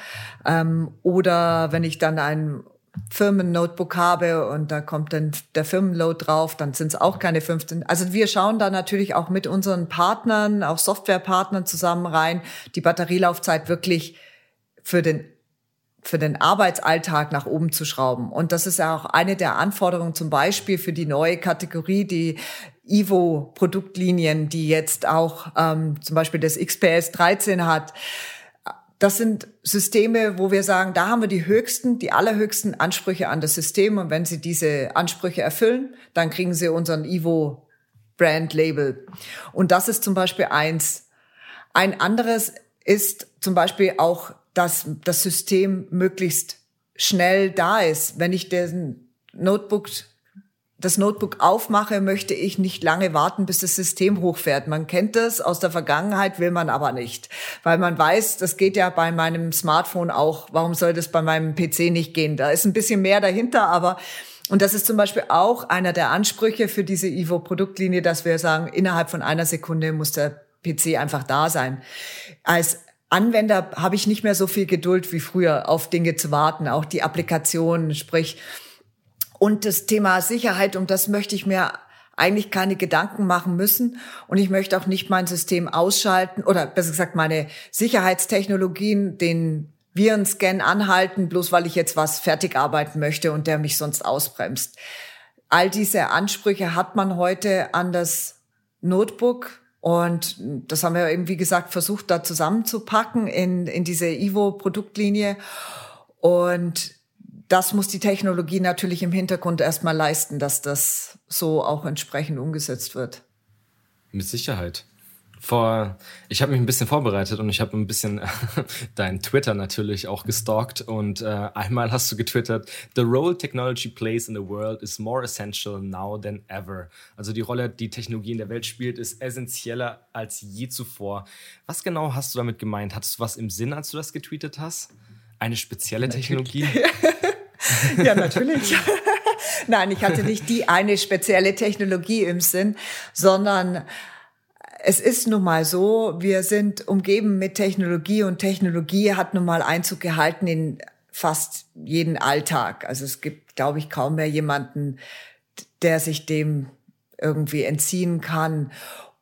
D: Ähm, oder wenn ich dann ein Firmen-Notebook habe und da kommt dann der Firmenload drauf, dann sind es auch keine 15. Also wir schauen da natürlich auch mit unseren Partnern, auch Softwarepartnern zusammen rein, die Batterielaufzeit wirklich für den für den Arbeitsalltag nach oben zu schrauben. Und das ist ja auch eine der Anforderungen zum Beispiel für die neue Kategorie, die Ivo-Produktlinien, die jetzt auch ähm, zum Beispiel das XPS 13 hat. Das sind Systeme, wo wir sagen, da haben wir die höchsten, die allerhöchsten Ansprüche an das System. Und wenn Sie diese Ansprüche erfüllen, dann kriegen Sie unseren Ivo Brand Label. Und das ist zum Beispiel eins. Ein anderes ist zum Beispiel auch, dass das System möglichst schnell da ist. Wenn ich den Notebook das Notebook aufmache, möchte ich nicht lange warten, bis das System hochfährt. Man kennt das aus der Vergangenheit, will man aber nicht, weil man weiß, das geht ja bei meinem Smartphone auch. Warum soll das bei meinem PC nicht gehen? Da ist ein bisschen mehr dahinter, aber und das ist zum Beispiel auch einer der Ansprüche für diese Ivo Produktlinie, dass wir sagen, innerhalb von einer Sekunde muss der PC einfach da sein. Als Anwender habe ich nicht mehr so viel Geduld wie früher auf Dinge zu warten, auch die Applikationen, sprich und das Thema Sicherheit, um das möchte ich mir eigentlich keine Gedanken machen müssen. Und ich möchte auch nicht mein System ausschalten oder besser gesagt meine Sicherheitstechnologien, den Virenscan anhalten, bloß weil ich jetzt was fertig arbeiten möchte und der mich sonst ausbremst. All diese Ansprüche hat man heute an das Notebook. Und das haben wir eben, wie gesagt, versucht, da zusammenzupacken in, in diese Ivo-Produktlinie. Und das muss die Technologie natürlich im Hintergrund erstmal leisten, dass das so auch entsprechend umgesetzt wird.
B: Mit Sicherheit. Vor, ich habe mich ein bisschen vorbereitet und ich habe ein bisschen dein Twitter natürlich auch gestalkt und äh, einmal hast du getwittert, The role technology plays in the world is more essential now than ever. Also die Rolle, die Technologie in der Welt spielt, ist essentieller als je zuvor. Was genau hast du damit gemeint? Hattest du was im Sinn, als du das getweetet hast? Eine spezielle Technologie?
D: ja, natürlich. Nein, ich hatte nicht die eine spezielle Technologie im Sinn, sondern es ist nun mal so, wir sind umgeben mit Technologie und Technologie hat nun mal Einzug gehalten in fast jeden Alltag. Also es gibt, glaube ich, kaum mehr jemanden, der sich dem irgendwie entziehen kann.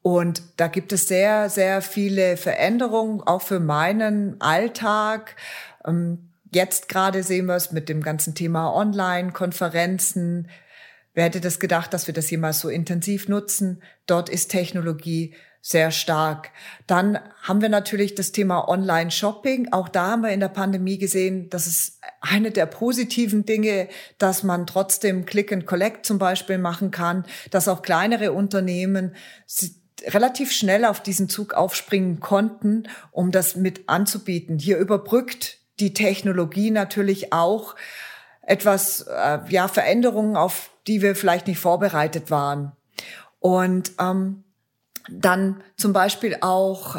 D: Und da gibt es sehr, sehr viele Veränderungen, auch für meinen Alltag. Ähm, Jetzt gerade sehen wir es mit dem ganzen Thema Online-Konferenzen. Wer hätte das gedacht, dass wir das jemals so intensiv nutzen? Dort ist Technologie sehr stark. Dann haben wir natürlich das Thema Online-Shopping. Auch da haben wir in der Pandemie gesehen, dass es eine der positiven Dinge, dass man trotzdem Click and Collect zum Beispiel machen kann, dass auch kleinere Unternehmen relativ schnell auf diesen Zug aufspringen konnten, um das mit anzubieten. Hier überbrückt die Technologie natürlich auch etwas, äh, ja, Veränderungen, auf die wir vielleicht nicht vorbereitet waren. Und ähm, dann zum Beispiel auch,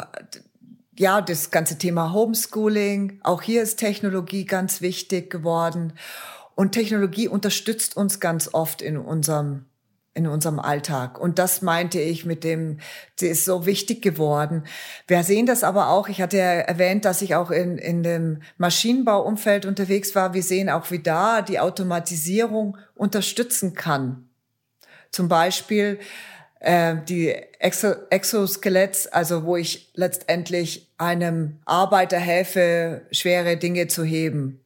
D: ja, das ganze Thema Homeschooling. Auch hier ist Technologie ganz wichtig geworden. Und Technologie unterstützt uns ganz oft in unserem in unserem Alltag. Und das meinte ich mit dem, sie ist so wichtig geworden. Wir sehen das aber auch, ich hatte ja erwähnt, dass ich auch in, in dem Maschinenbauumfeld unterwegs war. Wir sehen auch, wie da die Automatisierung unterstützen kann. Zum Beispiel äh, die Exo Exoskeletts, also wo ich letztendlich einem Arbeiter helfe, schwere Dinge zu heben.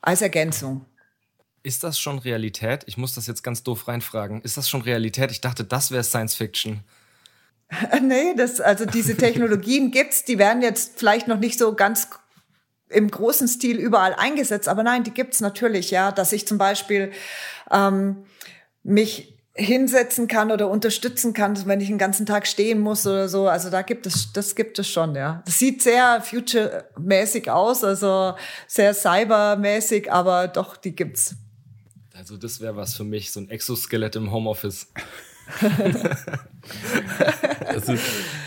D: Als Ergänzung.
B: Ist das schon Realität? Ich muss das jetzt ganz doof reinfragen. Ist das schon Realität? Ich dachte, das wäre Science Fiction.
D: nee, das, also diese Technologien gibt's, die werden jetzt vielleicht noch nicht so ganz im großen Stil überall eingesetzt, aber nein, die gibt's natürlich, ja, dass ich zum Beispiel ähm, mich hinsetzen kann oder unterstützen kann, wenn ich den ganzen Tag stehen muss oder so. Also da gibt es, das gibt es schon, ja. Das sieht sehr future-mäßig aus, also sehr cybermäßig, aber doch, die gibt's.
B: Also das wäre was für mich, so ein Exoskelett im Homeoffice.
C: das, ist,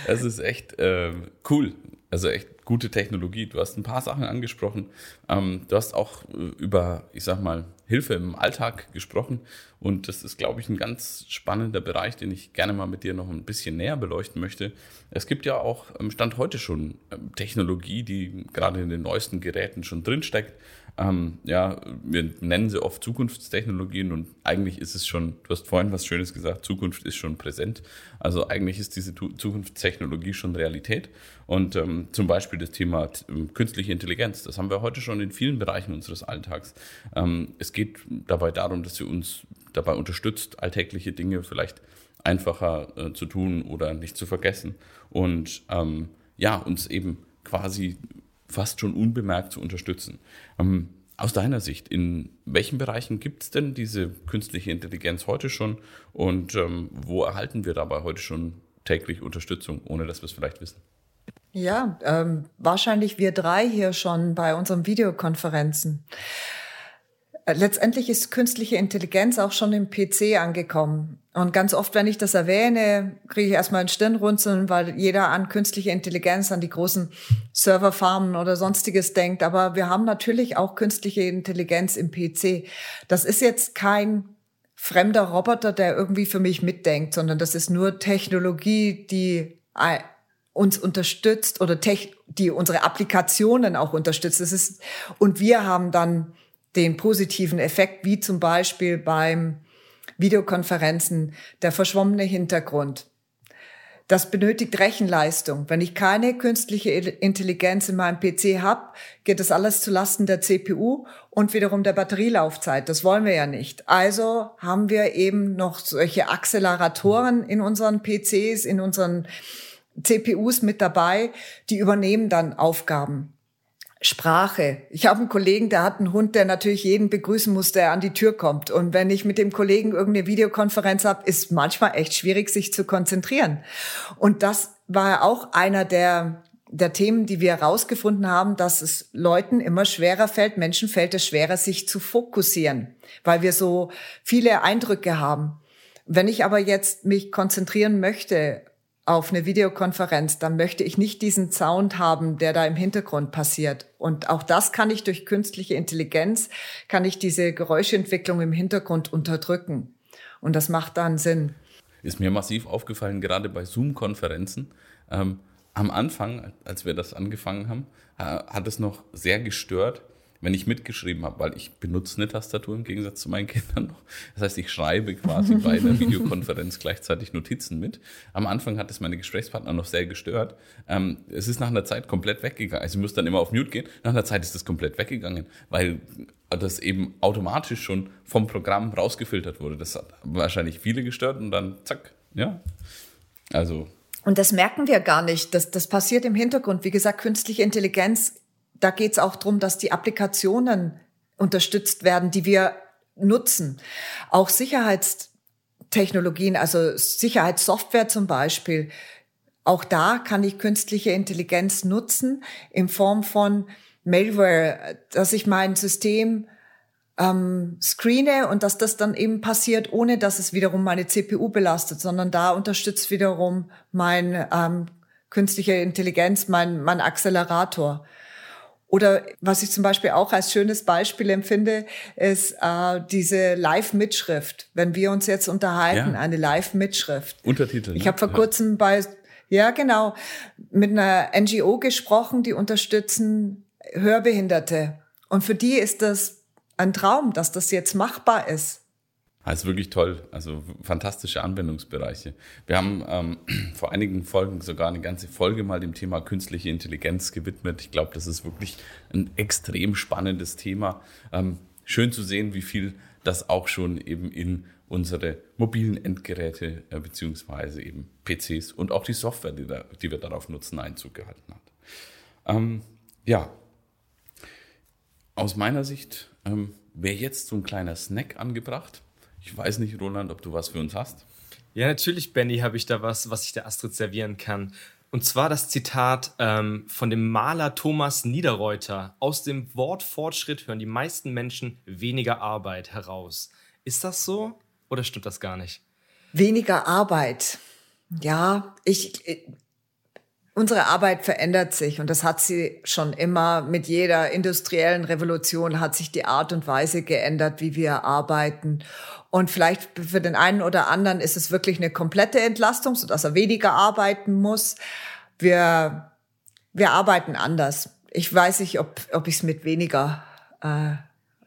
C: das ist echt äh, cool. Also echt gute Technologie. Du hast ein paar Sachen angesprochen. Ähm, du hast auch äh, über, ich sag mal, Hilfe im Alltag gesprochen. Und das ist, glaube ich, ein ganz spannender Bereich, den ich gerne mal mit dir noch ein bisschen näher beleuchten möchte. Es gibt ja auch im Stand heute schon ähm, Technologie, die gerade in den neuesten Geräten schon drinsteckt. Ähm, ja, wir nennen sie oft Zukunftstechnologien und eigentlich ist es schon, du hast vorhin was Schönes gesagt, Zukunft ist schon präsent. Also eigentlich ist diese Zukunftstechnologie schon Realität. Und ähm, zum Beispiel das Thema ähm, künstliche Intelligenz, das haben wir heute schon in vielen Bereichen unseres Alltags. Ähm, es geht dabei darum, dass sie uns dabei unterstützt, alltägliche Dinge vielleicht einfacher äh, zu tun oder nicht zu vergessen. Und ähm, ja, uns eben quasi fast schon unbemerkt zu unterstützen. Ähm, aus deiner Sicht, in welchen Bereichen gibt es denn diese künstliche Intelligenz heute schon und ähm, wo erhalten wir dabei heute schon täglich Unterstützung, ohne dass wir es vielleicht wissen?
D: Ja, ähm, wahrscheinlich wir drei hier schon bei unseren Videokonferenzen. Äh, letztendlich ist künstliche Intelligenz auch schon im PC angekommen. Und ganz oft, wenn ich das erwähne, kriege ich erstmal ein Stirnrunzeln, weil jeder an künstliche Intelligenz, an die großen Serverfarmen oder sonstiges denkt. Aber wir haben natürlich auch künstliche Intelligenz im PC. Das ist jetzt kein fremder Roboter, der irgendwie für mich mitdenkt, sondern das ist nur Technologie, die uns unterstützt oder die unsere Applikationen auch unterstützt. Das ist, und wir haben dann den positiven Effekt, wie zum Beispiel beim Videokonferenzen, der verschwommene Hintergrund. Das benötigt Rechenleistung. Wenn ich keine künstliche Intelligenz in meinem PC habe, geht das alles zu Lasten der CPU und wiederum der Batterielaufzeit. Das wollen wir ja nicht. Also haben wir eben noch solche Acceleratoren in unseren PCs, in unseren CPUs mit dabei, die übernehmen dann Aufgaben. Sprache. Ich habe einen Kollegen, der hat einen Hund, der natürlich jeden begrüßen muss, der an die Tür kommt. Und wenn ich mit dem Kollegen irgendeine Videokonferenz habe, ist manchmal echt schwierig, sich zu konzentrieren. Und das war auch einer der der Themen, die wir herausgefunden haben, dass es Leuten immer schwerer fällt, Menschen fällt es schwerer, sich zu fokussieren, weil wir so viele Eindrücke haben. Wenn ich aber jetzt mich konzentrieren möchte auf eine Videokonferenz, dann möchte ich nicht diesen Sound haben, der da im Hintergrund passiert. Und auch das kann ich durch künstliche Intelligenz, kann ich diese Geräuschentwicklung im Hintergrund unterdrücken. Und das macht dann Sinn.
C: Ist mir massiv aufgefallen, gerade bei Zoom-Konferenzen. Ähm, am Anfang, als wir das angefangen haben, äh, hat es noch sehr gestört, wenn ich mitgeschrieben habe, weil ich benutze eine Tastatur im Gegensatz zu meinen Kindern noch. Das heißt, ich schreibe quasi bei einer Videokonferenz gleichzeitig Notizen mit. Am Anfang hat es meine Gesprächspartner noch sehr gestört. Ähm, es ist nach einer Zeit komplett weggegangen. Also ich muss dann immer auf Mute gehen. Nach einer Zeit ist das komplett weggegangen, weil das eben automatisch schon vom Programm rausgefiltert wurde. Das hat wahrscheinlich viele gestört und dann zack, ja. Also
D: und das merken wir gar nicht. Das, das passiert im Hintergrund. Wie gesagt, künstliche Intelligenz da geht es auch darum, dass die Applikationen unterstützt werden, die wir nutzen. Auch Sicherheitstechnologien, also Sicherheitssoftware zum Beispiel. Auch da kann ich künstliche Intelligenz nutzen in Form von Malware, dass ich mein System ähm, screene und dass das dann eben passiert, ohne dass es wiederum meine CPU belastet, sondern da unterstützt wiederum mein ähm, künstliche Intelligenz, mein, mein Accelerator. Oder was ich zum Beispiel auch als schönes Beispiel empfinde, ist äh, diese Live-Mitschrift. Wenn wir uns jetzt unterhalten, ja. eine Live-Mitschrift.
C: Untertitel.
D: Ich habe vor kurzem bei, ja genau, mit einer NGO gesprochen, die unterstützen Hörbehinderte. Und für die ist das ein Traum, dass das jetzt machbar ist.
C: Ist wirklich toll. Also fantastische Anwendungsbereiche. Wir haben ähm, vor einigen Folgen sogar eine ganze Folge mal dem Thema künstliche Intelligenz gewidmet. Ich glaube, das ist wirklich ein extrem spannendes Thema. Ähm, schön zu sehen, wie viel das auch schon eben in unsere mobilen Endgeräte äh, beziehungsweise eben PCs und auch die Software, die, da, die wir darauf nutzen, Einzug gehalten hat. Ähm, ja, aus meiner Sicht ähm, wäre jetzt so ein kleiner Snack angebracht. Ich weiß nicht, Roland, ob du was für uns hast.
B: Ja, natürlich, Benny, habe ich da was, was ich der Astrid servieren kann. Und zwar das Zitat ähm, von dem Maler Thomas Niederreuter. Aus dem Wort Fortschritt hören die meisten Menschen weniger Arbeit heraus. Ist das so oder stimmt das gar nicht?
D: Weniger Arbeit. Ja, ich, Unsere Arbeit verändert sich und das hat sie schon immer. Mit jeder industriellen Revolution hat sich die Art und Weise geändert, wie wir arbeiten. Und vielleicht für den einen oder anderen ist es wirklich eine komplette Entlastung, sodass er weniger arbeiten muss. Wir, wir arbeiten anders. Ich weiß nicht, ob, ob ich es mit weniger äh,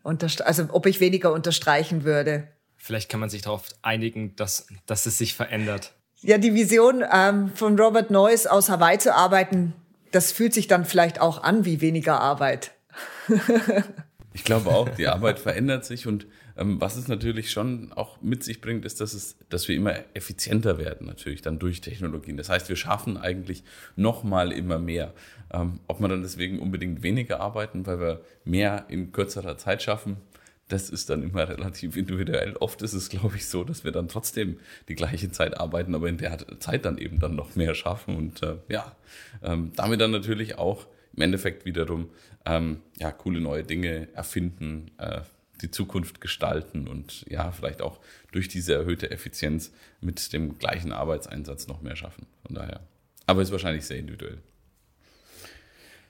D: also ob ich weniger unterstreichen würde.
B: Vielleicht kann man sich darauf einigen, dass, dass es sich verändert.
D: Ja, die Vision ähm, von Robert Noyce aus Hawaii zu arbeiten, das fühlt sich dann vielleicht auch an wie weniger Arbeit.
C: ich glaube auch, die Arbeit verändert sich und ähm, was es natürlich schon auch mit sich bringt, ist, dass, es, dass wir immer effizienter werden, natürlich dann durch Technologien. Das heißt, wir schaffen eigentlich nochmal immer mehr. Ähm, ob wir dann deswegen unbedingt weniger arbeiten, weil wir mehr in kürzerer Zeit schaffen, das ist dann immer relativ individuell. Oft ist es, glaube ich, so, dass wir dann trotzdem die gleiche Zeit arbeiten, aber in der Zeit dann eben dann noch mehr schaffen und äh, ja, ähm, damit dann natürlich auch im Endeffekt wiederum ähm, ja, coole neue Dinge erfinden, äh, die Zukunft gestalten und ja, vielleicht auch durch diese erhöhte Effizienz mit dem gleichen Arbeitseinsatz noch mehr schaffen. Von daher. Aber ist wahrscheinlich sehr individuell.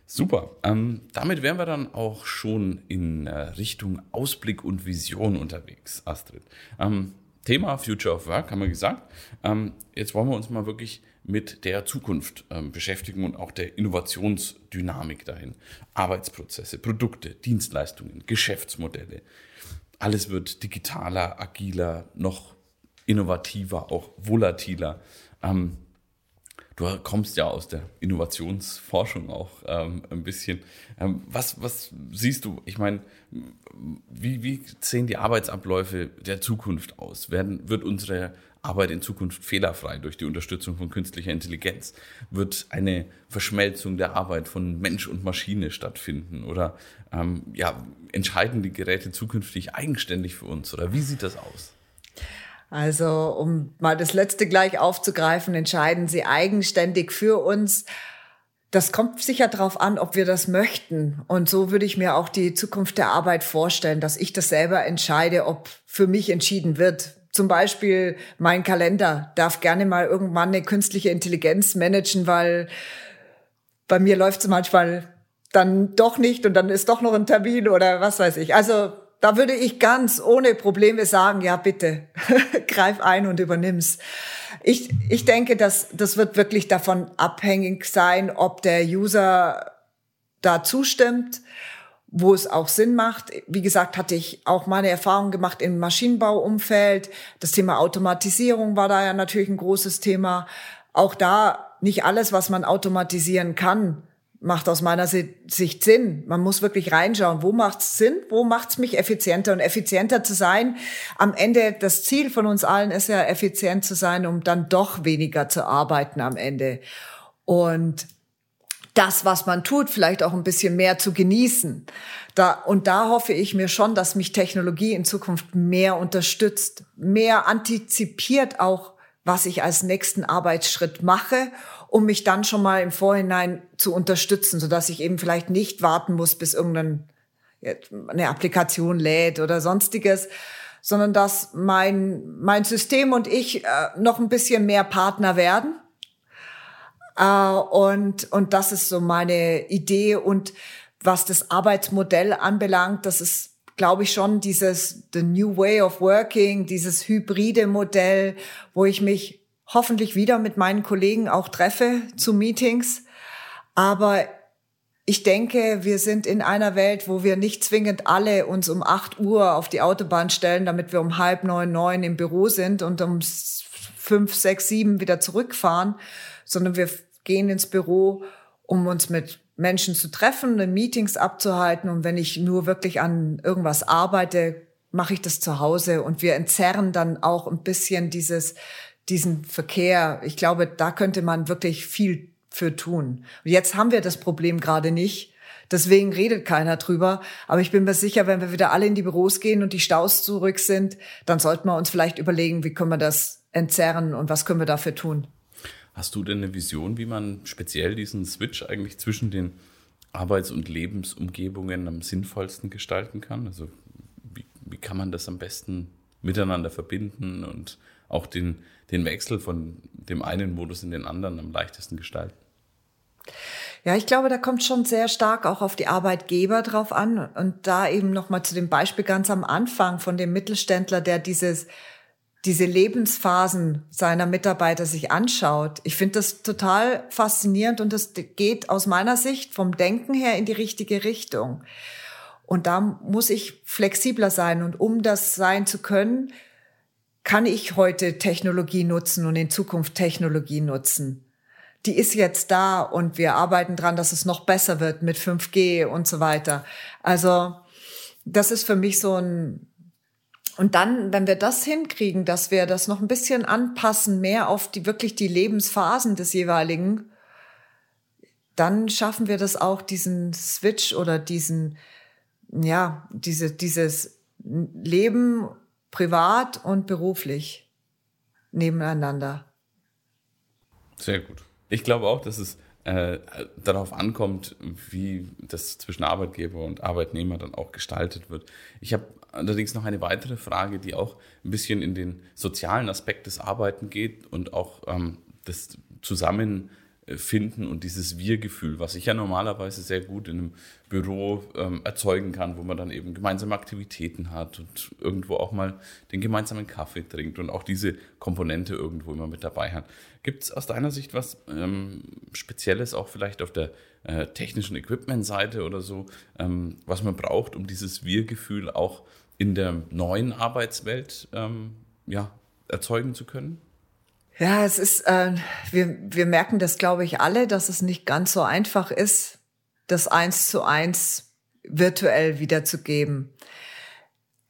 C: Super. Ähm, damit wären wir dann auch schon in äh, Richtung Ausblick und Vision unterwegs, Astrid. Ähm, Thema Future of Work haben wir gesagt. Ähm, jetzt wollen wir uns mal wirklich mit der Zukunft ähm, beschäftigen und auch der Innovationsdynamik dahin. Arbeitsprozesse, Produkte, Dienstleistungen, Geschäftsmodelle. Alles wird digitaler, agiler, noch innovativer, auch volatiler. Ähm, Du kommst ja aus der Innovationsforschung auch ähm, ein bisschen. Ähm, was, was siehst du? Ich meine, wie, wie sehen die Arbeitsabläufe der Zukunft aus? Werden, wird unsere Arbeit in Zukunft fehlerfrei durch die Unterstützung von künstlicher Intelligenz? Wird eine Verschmelzung der Arbeit von Mensch und Maschine stattfinden? Oder ähm, ja, entscheiden die Geräte zukünftig eigenständig für uns? Oder wie sieht das aus?
D: Also um mal das letzte gleich aufzugreifen, entscheiden sie eigenständig für uns. Das kommt sicher darauf an, ob wir das möchten. Und so würde ich mir auch die Zukunft der Arbeit vorstellen, dass ich das selber entscheide, ob für mich entschieden wird. Zum Beispiel mein Kalender darf gerne mal irgendwann eine künstliche Intelligenz managen, weil bei mir läuft es manchmal dann doch nicht und dann ist doch noch ein Termin oder was weiß ich. Also da würde ich ganz ohne Probleme sagen, ja bitte, greif ein und übernimm's. Ich, ich denke, dass das wird wirklich davon abhängig sein, ob der User da zustimmt, wo es auch Sinn macht. Wie gesagt, hatte ich auch meine Erfahrungen gemacht im Maschinenbauumfeld. Das Thema Automatisierung war da ja natürlich ein großes Thema. Auch da nicht alles, was man automatisieren kann, macht aus meiner Sicht Sinn. Man muss wirklich reinschauen, wo macht's Sinn, wo macht's mich effizienter und effizienter zu sein. Am Ende das Ziel von uns allen ist ja effizient zu sein, um dann doch weniger zu arbeiten am Ende. Und das, was man tut, vielleicht auch ein bisschen mehr zu genießen. Da, und da hoffe ich mir schon, dass mich Technologie in Zukunft mehr unterstützt, mehr antizipiert auch, was ich als nächsten Arbeitsschritt mache um mich dann schon mal im Vorhinein zu unterstützen, so dass ich eben vielleicht nicht warten muss, bis irgendeine Applikation lädt oder sonstiges, sondern dass mein, mein System und ich äh, noch ein bisschen mehr Partner werden. Äh, und, und das ist so meine Idee. Und was das Arbeitsmodell anbelangt, das ist glaube ich schon dieses the new way of working, dieses hybride Modell, wo ich mich hoffentlich wieder mit meinen Kollegen auch treffe zu Meetings. Aber ich denke, wir sind in einer Welt, wo wir nicht zwingend alle uns um acht Uhr auf die Autobahn stellen, damit wir um halb neun, neun im Büro sind und um fünf, sechs, sieben wieder zurückfahren, sondern wir gehen ins Büro, um uns mit Menschen zu treffen, Meetings abzuhalten. Und wenn ich nur wirklich an irgendwas arbeite, mache ich das zu Hause. Und wir entzerren dann auch ein bisschen dieses diesen Verkehr. Ich glaube, da könnte man wirklich viel für tun. Und jetzt haben wir das Problem gerade nicht. Deswegen redet keiner drüber. Aber ich bin mir sicher, wenn wir wieder alle in die Büros gehen und die Staus zurück sind, dann sollten wir uns vielleicht überlegen, wie können wir das entzerren und was können wir dafür tun.
C: Hast du denn eine Vision, wie man speziell diesen Switch eigentlich zwischen den Arbeits- und Lebensumgebungen am sinnvollsten gestalten kann? Also wie, wie kann man das am besten miteinander verbinden und auch den, den Wechsel von dem einen Modus in den anderen am leichtesten gestalten?
D: Ja, ich glaube, da kommt schon sehr stark auch auf die Arbeitgeber drauf an. Und da eben nochmal zu dem Beispiel ganz am Anfang von dem Mittelständler, der dieses, diese Lebensphasen seiner Mitarbeiter sich anschaut. Ich finde das total faszinierend und das geht aus meiner Sicht vom Denken her in die richtige Richtung. Und da muss ich flexibler sein. Und um das sein zu können, kann ich heute Technologie nutzen und in Zukunft Technologie nutzen. Die ist jetzt da und wir arbeiten dran, dass es noch besser wird mit 5G und so weiter. Also das ist für mich so ein und dann, wenn wir das hinkriegen, dass wir das noch ein bisschen anpassen, mehr auf die wirklich die Lebensphasen des jeweiligen, dann schaffen wir das auch, diesen Switch oder diesen, ja, diese, dieses Leben privat und beruflich nebeneinander.
C: Sehr gut. Ich glaube auch, dass es äh, darauf ankommt, wie das zwischen Arbeitgeber und Arbeitnehmer dann auch gestaltet wird. Ich habe allerdings noch eine weitere Frage, die auch ein bisschen in den sozialen Aspekt des Arbeiten geht und auch ähm, das Zusammen finden und dieses Wir-Gefühl, was ich ja normalerweise sehr gut in einem Büro ähm, erzeugen kann, wo man dann eben gemeinsame Aktivitäten hat und irgendwo auch mal den gemeinsamen Kaffee trinkt und auch diese Komponente irgendwo immer mit dabei hat. Gibt es aus deiner Sicht was ähm, Spezielles auch vielleicht auf der äh, technischen Equipment-Seite oder so, ähm, was man braucht, um dieses Wir-Gefühl auch in der neuen Arbeitswelt ähm, ja, erzeugen zu können?
D: Ja, es ist, äh, wir, wir merken das, glaube ich, alle, dass es nicht ganz so einfach ist, das eins zu eins virtuell wiederzugeben.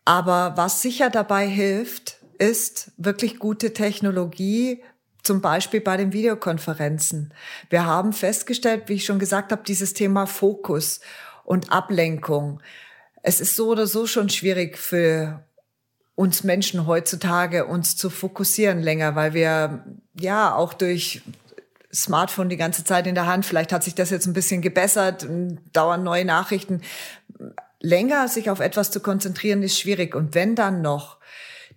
D: Aber was sicher dabei hilft, ist wirklich gute Technologie, zum Beispiel bei den Videokonferenzen. Wir haben festgestellt, wie ich schon gesagt habe, dieses Thema Fokus und Ablenkung. Es ist so oder so schon schwierig für uns Menschen heutzutage uns zu fokussieren länger, weil wir ja auch durch Smartphone die ganze Zeit in der Hand, vielleicht hat sich das jetzt ein bisschen gebessert, dauern neue Nachrichten. Länger sich auf etwas zu konzentrieren ist schwierig. Und wenn dann noch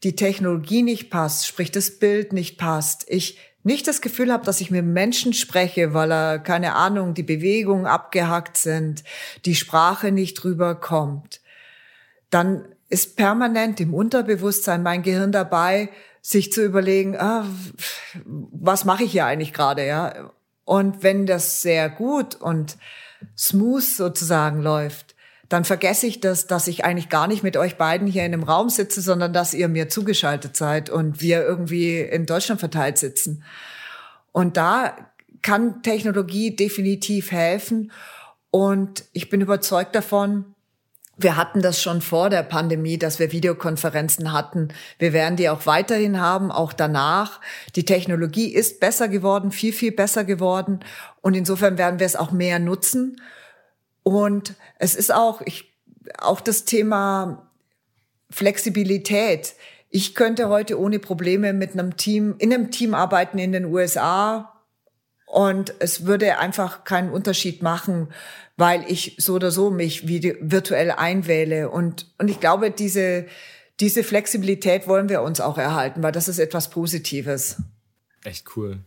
D: die Technologie nicht passt, sprich das Bild nicht passt, ich nicht das Gefühl habe, dass ich mit Menschen spreche, weil er, keine Ahnung, die Bewegungen abgehackt sind, die Sprache nicht rüberkommt, dann ist permanent im Unterbewusstsein mein Gehirn dabei, sich zu überlegen, ah, was mache ich hier eigentlich gerade, ja? Und wenn das sehr gut und smooth sozusagen läuft, dann vergesse ich das, dass ich eigentlich gar nicht mit euch beiden hier in einem Raum sitze, sondern dass ihr mir zugeschaltet seid und wir irgendwie in Deutschland verteilt sitzen. Und da kann Technologie definitiv helfen. Und ich bin überzeugt davon, wir hatten das schon vor der Pandemie, dass wir Videokonferenzen hatten. Wir werden die auch weiterhin haben, auch danach. Die Technologie ist besser geworden, viel, viel besser geworden. Und insofern werden wir es auch mehr nutzen. Und es ist auch, ich, auch das Thema Flexibilität. Ich könnte heute ohne Probleme mit einem Team, in einem Team arbeiten in den USA. Und es würde einfach keinen Unterschied machen, weil ich so oder so mich virtuell einwähle. Und, und ich glaube, diese, diese Flexibilität wollen wir uns auch erhalten, weil das ist etwas Positives.
B: Echt cool.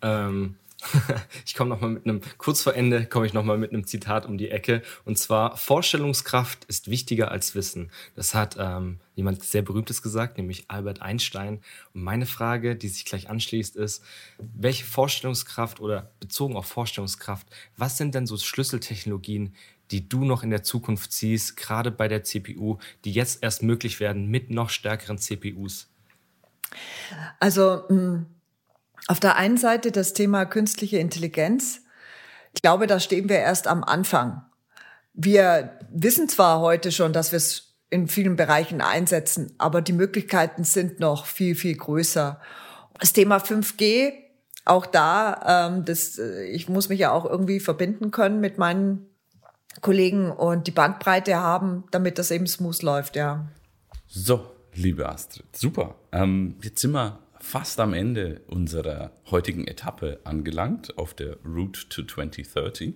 B: Ähm, ich komme noch mal mit einem kurz vor Ende komme ich noch mal mit einem Zitat um die Ecke und zwar Vorstellungskraft ist wichtiger als Wissen. Das hat ähm, jemand sehr berühmtes gesagt, nämlich Albert Einstein. Und meine Frage, die sich gleich anschließt, ist: Welche Vorstellungskraft oder bezogen auf Vorstellungskraft, was sind denn so Schlüsseltechnologien, die du noch in der Zukunft siehst, gerade bei der CPU, die jetzt erst möglich werden mit noch stärkeren CPUs?
D: Also hm, auf der einen Seite das Thema künstliche Intelligenz. Ich glaube, da stehen wir erst am Anfang. Wir wissen zwar heute schon, dass wir es in vielen Bereichen einsetzen, aber die Möglichkeiten sind noch viel, viel größer. Das Thema 5G, auch da, ähm, das, äh, ich muss mich ja auch irgendwie verbinden können mit meinen Kollegen und die Bandbreite haben, damit das eben smooth läuft, ja.
C: So, liebe Astrid, super. Ähm, jetzt sind wir fast am Ende unserer heutigen Etappe angelangt auf der Route to 2030.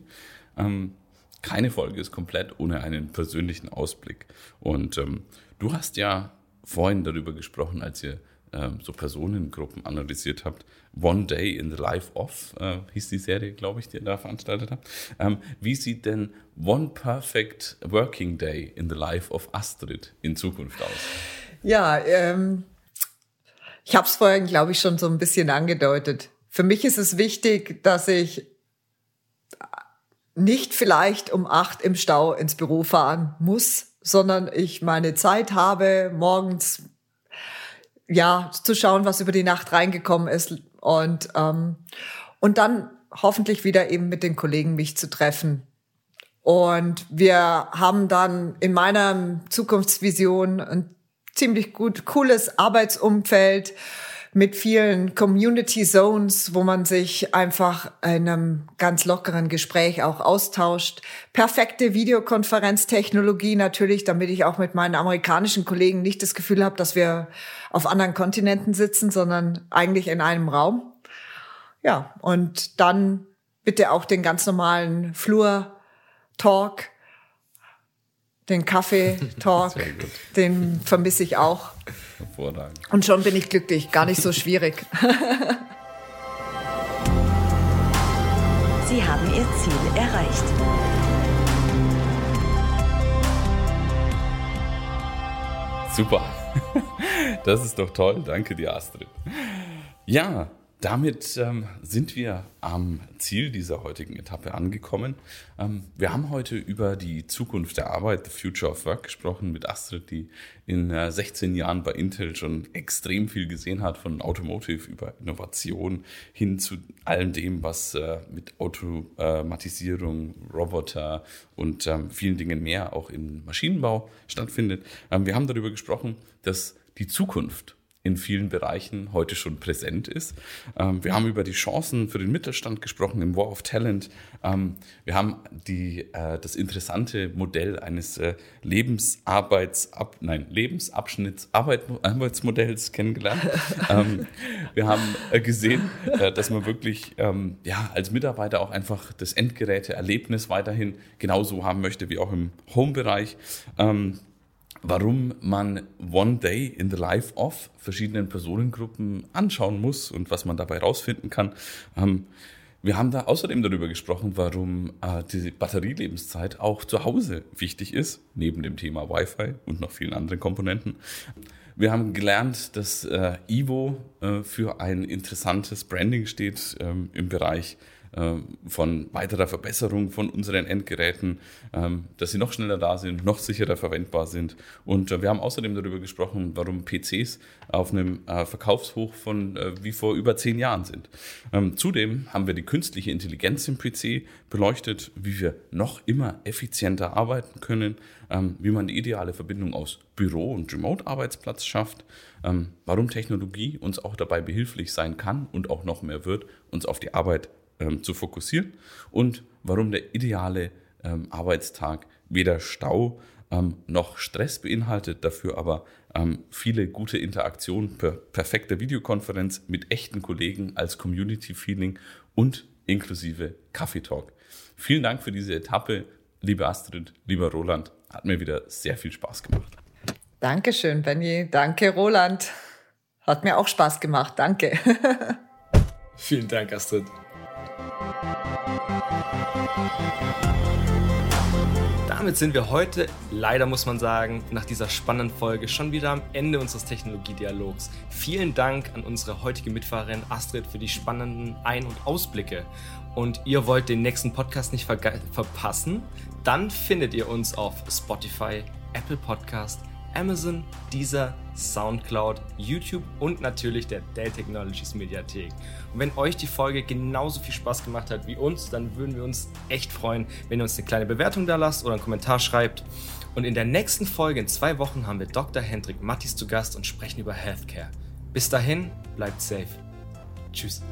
C: Ähm, keine Folge ist komplett ohne einen persönlichen Ausblick. Und ähm, du hast ja vorhin darüber gesprochen, als ihr ähm, so Personengruppen analysiert habt. One Day in the Life of äh, hieß die Serie, glaube ich, die ihr da veranstaltet habt. Ähm, wie sieht denn One Perfect Working Day in the Life of Astrid in Zukunft aus?
D: Ja, ähm, ich habe es vorhin, glaube ich, schon so ein bisschen angedeutet. Für mich ist es wichtig, dass ich nicht vielleicht um acht im Stau ins Büro fahren muss, sondern ich meine Zeit habe, morgens ja zu schauen, was über die Nacht reingekommen ist und ähm, und dann hoffentlich wieder eben mit den Kollegen mich zu treffen. Und wir haben dann in meiner Zukunftsvision ein ziemlich gut cooles Arbeitsumfeld mit vielen Community Zones, wo man sich einfach in einem ganz lockeren Gespräch auch austauscht. Perfekte Videokonferenztechnologie natürlich, damit ich auch mit meinen amerikanischen Kollegen nicht das Gefühl habe, dass wir auf anderen Kontinenten sitzen, sondern eigentlich in einem Raum. Ja, und dann bitte auch den ganz normalen Flur-Talk den Kaffee-Talk, den vermisse ich auch. Hervorragend. Und schon bin ich glücklich, gar nicht so schwierig.
A: Sie haben Ihr Ziel erreicht.
C: Super. Das ist doch toll. Danke dir, Astrid. Ja, damit ähm, sind wir am Ziel dieser heutigen Etappe angekommen. Ähm, wir haben heute über die Zukunft der Arbeit, the Future of Work, gesprochen mit Astrid, die in äh, 16 Jahren bei Intel schon extrem viel gesehen hat, von Automotive über Innovation hin zu allem dem, was äh, mit Automatisierung, Roboter und ähm, vielen Dingen mehr auch im Maschinenbau stattfindet. Ähm, wir haben darüber gesprochen, dass die Zukunft in vielen Bereichen heute schon präsent ist. Ähm, wir haben über die Chancen für den Mittelstand gesprochen im War of Talent. Ähm, wir haben die, äh, das interessante Modell eines äh, Lebensarbeitsab, nein, Lebensabschnitts Arbeitsmodells kennengelernt. ähm, wir haben äh, gesehen, dass man wirklich ja, als Mitarbeiter auch einfach das Endgeräteerlebnis weiterhin genauso haben möchte wie auch im Home-Bereich. Warum man One Day in the Life of verschiedenen Personengruppen anschauen muss und was man dabei rausfinden kann. Ähm, wir haben da außerdem darüber gesprochen, warum äh, die Batterielebenszeit auch zu Hause wichtig ist, neben dem Thema Wi-Fi und noch vielen anderen Komponenten. Wir haben gelernt, dass äh, Ivo äh, für ein interessantes Branding steht ähm, im Bereich von weiterer Verbesserung von unseren Endgeräten, ähm, dass sie noch schneller da sind, noch sicherer verwendbar sind. Und äh, wir haben außerdem darüber gesprochen, warum PCs auf einem äh, Verkaufshoch von äh, wie vor über zehn Jahren sind. Ähm, zudem haben wir die künstliche Intelligenz im PC beleuchtet, wie wir noch immer effizienter arbeiten können, wie man die ideale Verbindung aus Büro- und Remote-Arbeitsplatz schafft, warum Technologie uns auch dabei behilflich sein kann und auch noch mehr wird, uns auf die Arbeit ähm, zu fokussieren und warum der ideale ähm, Arbeitstag weder Stau ähm, noch Stress beinhaltet, dafür aber ähm, viele gute Interaktionen per perfekter Videokonferenz mit echten Kollegen als Community-Feeling und inklusive Kaffeetalk. Vielen Dank für diese Etappe, liebe Astrid, lieber Roland. Hat mir wieder sehr viel Spaß gemacht.
D: Dankeschön, Benny. Danke, Roland. Hat mir auch Spaß gemacht. Danke.
B: Vielen Dank, Astrid. Damit sind wir heute, leider muss man sagen, nach dieser spannenden Folge schon wieder am Ende unseres Technologiedialogs. Vielen Dank an unsere heutige Mitfahrerin Astrid für die spannenden Ein- und Ausblicke. Und ihr wollt den nächsten Podcast nicht ver verpassen? Dann findet ihr uns auf Spotify, Apple Podcast, Amazon, Deezer, Soundcloud, YouTube und natürlich der Dell Technologies Mediathek. Und wenn euch die Folge genauso viel Spaß gemacht hat wie uns, dann würden wir uns echt freuen, wenn ihr uns eine kleine Bewertung da lasst oder einen Kommentar schreibt. Und in der nächsten Folge in zwei Wochen haben wir Dr. Hendrik Mattis zu Gast und sprechen über Healthcare. Bis dahin, bleibt safe. Tschüss.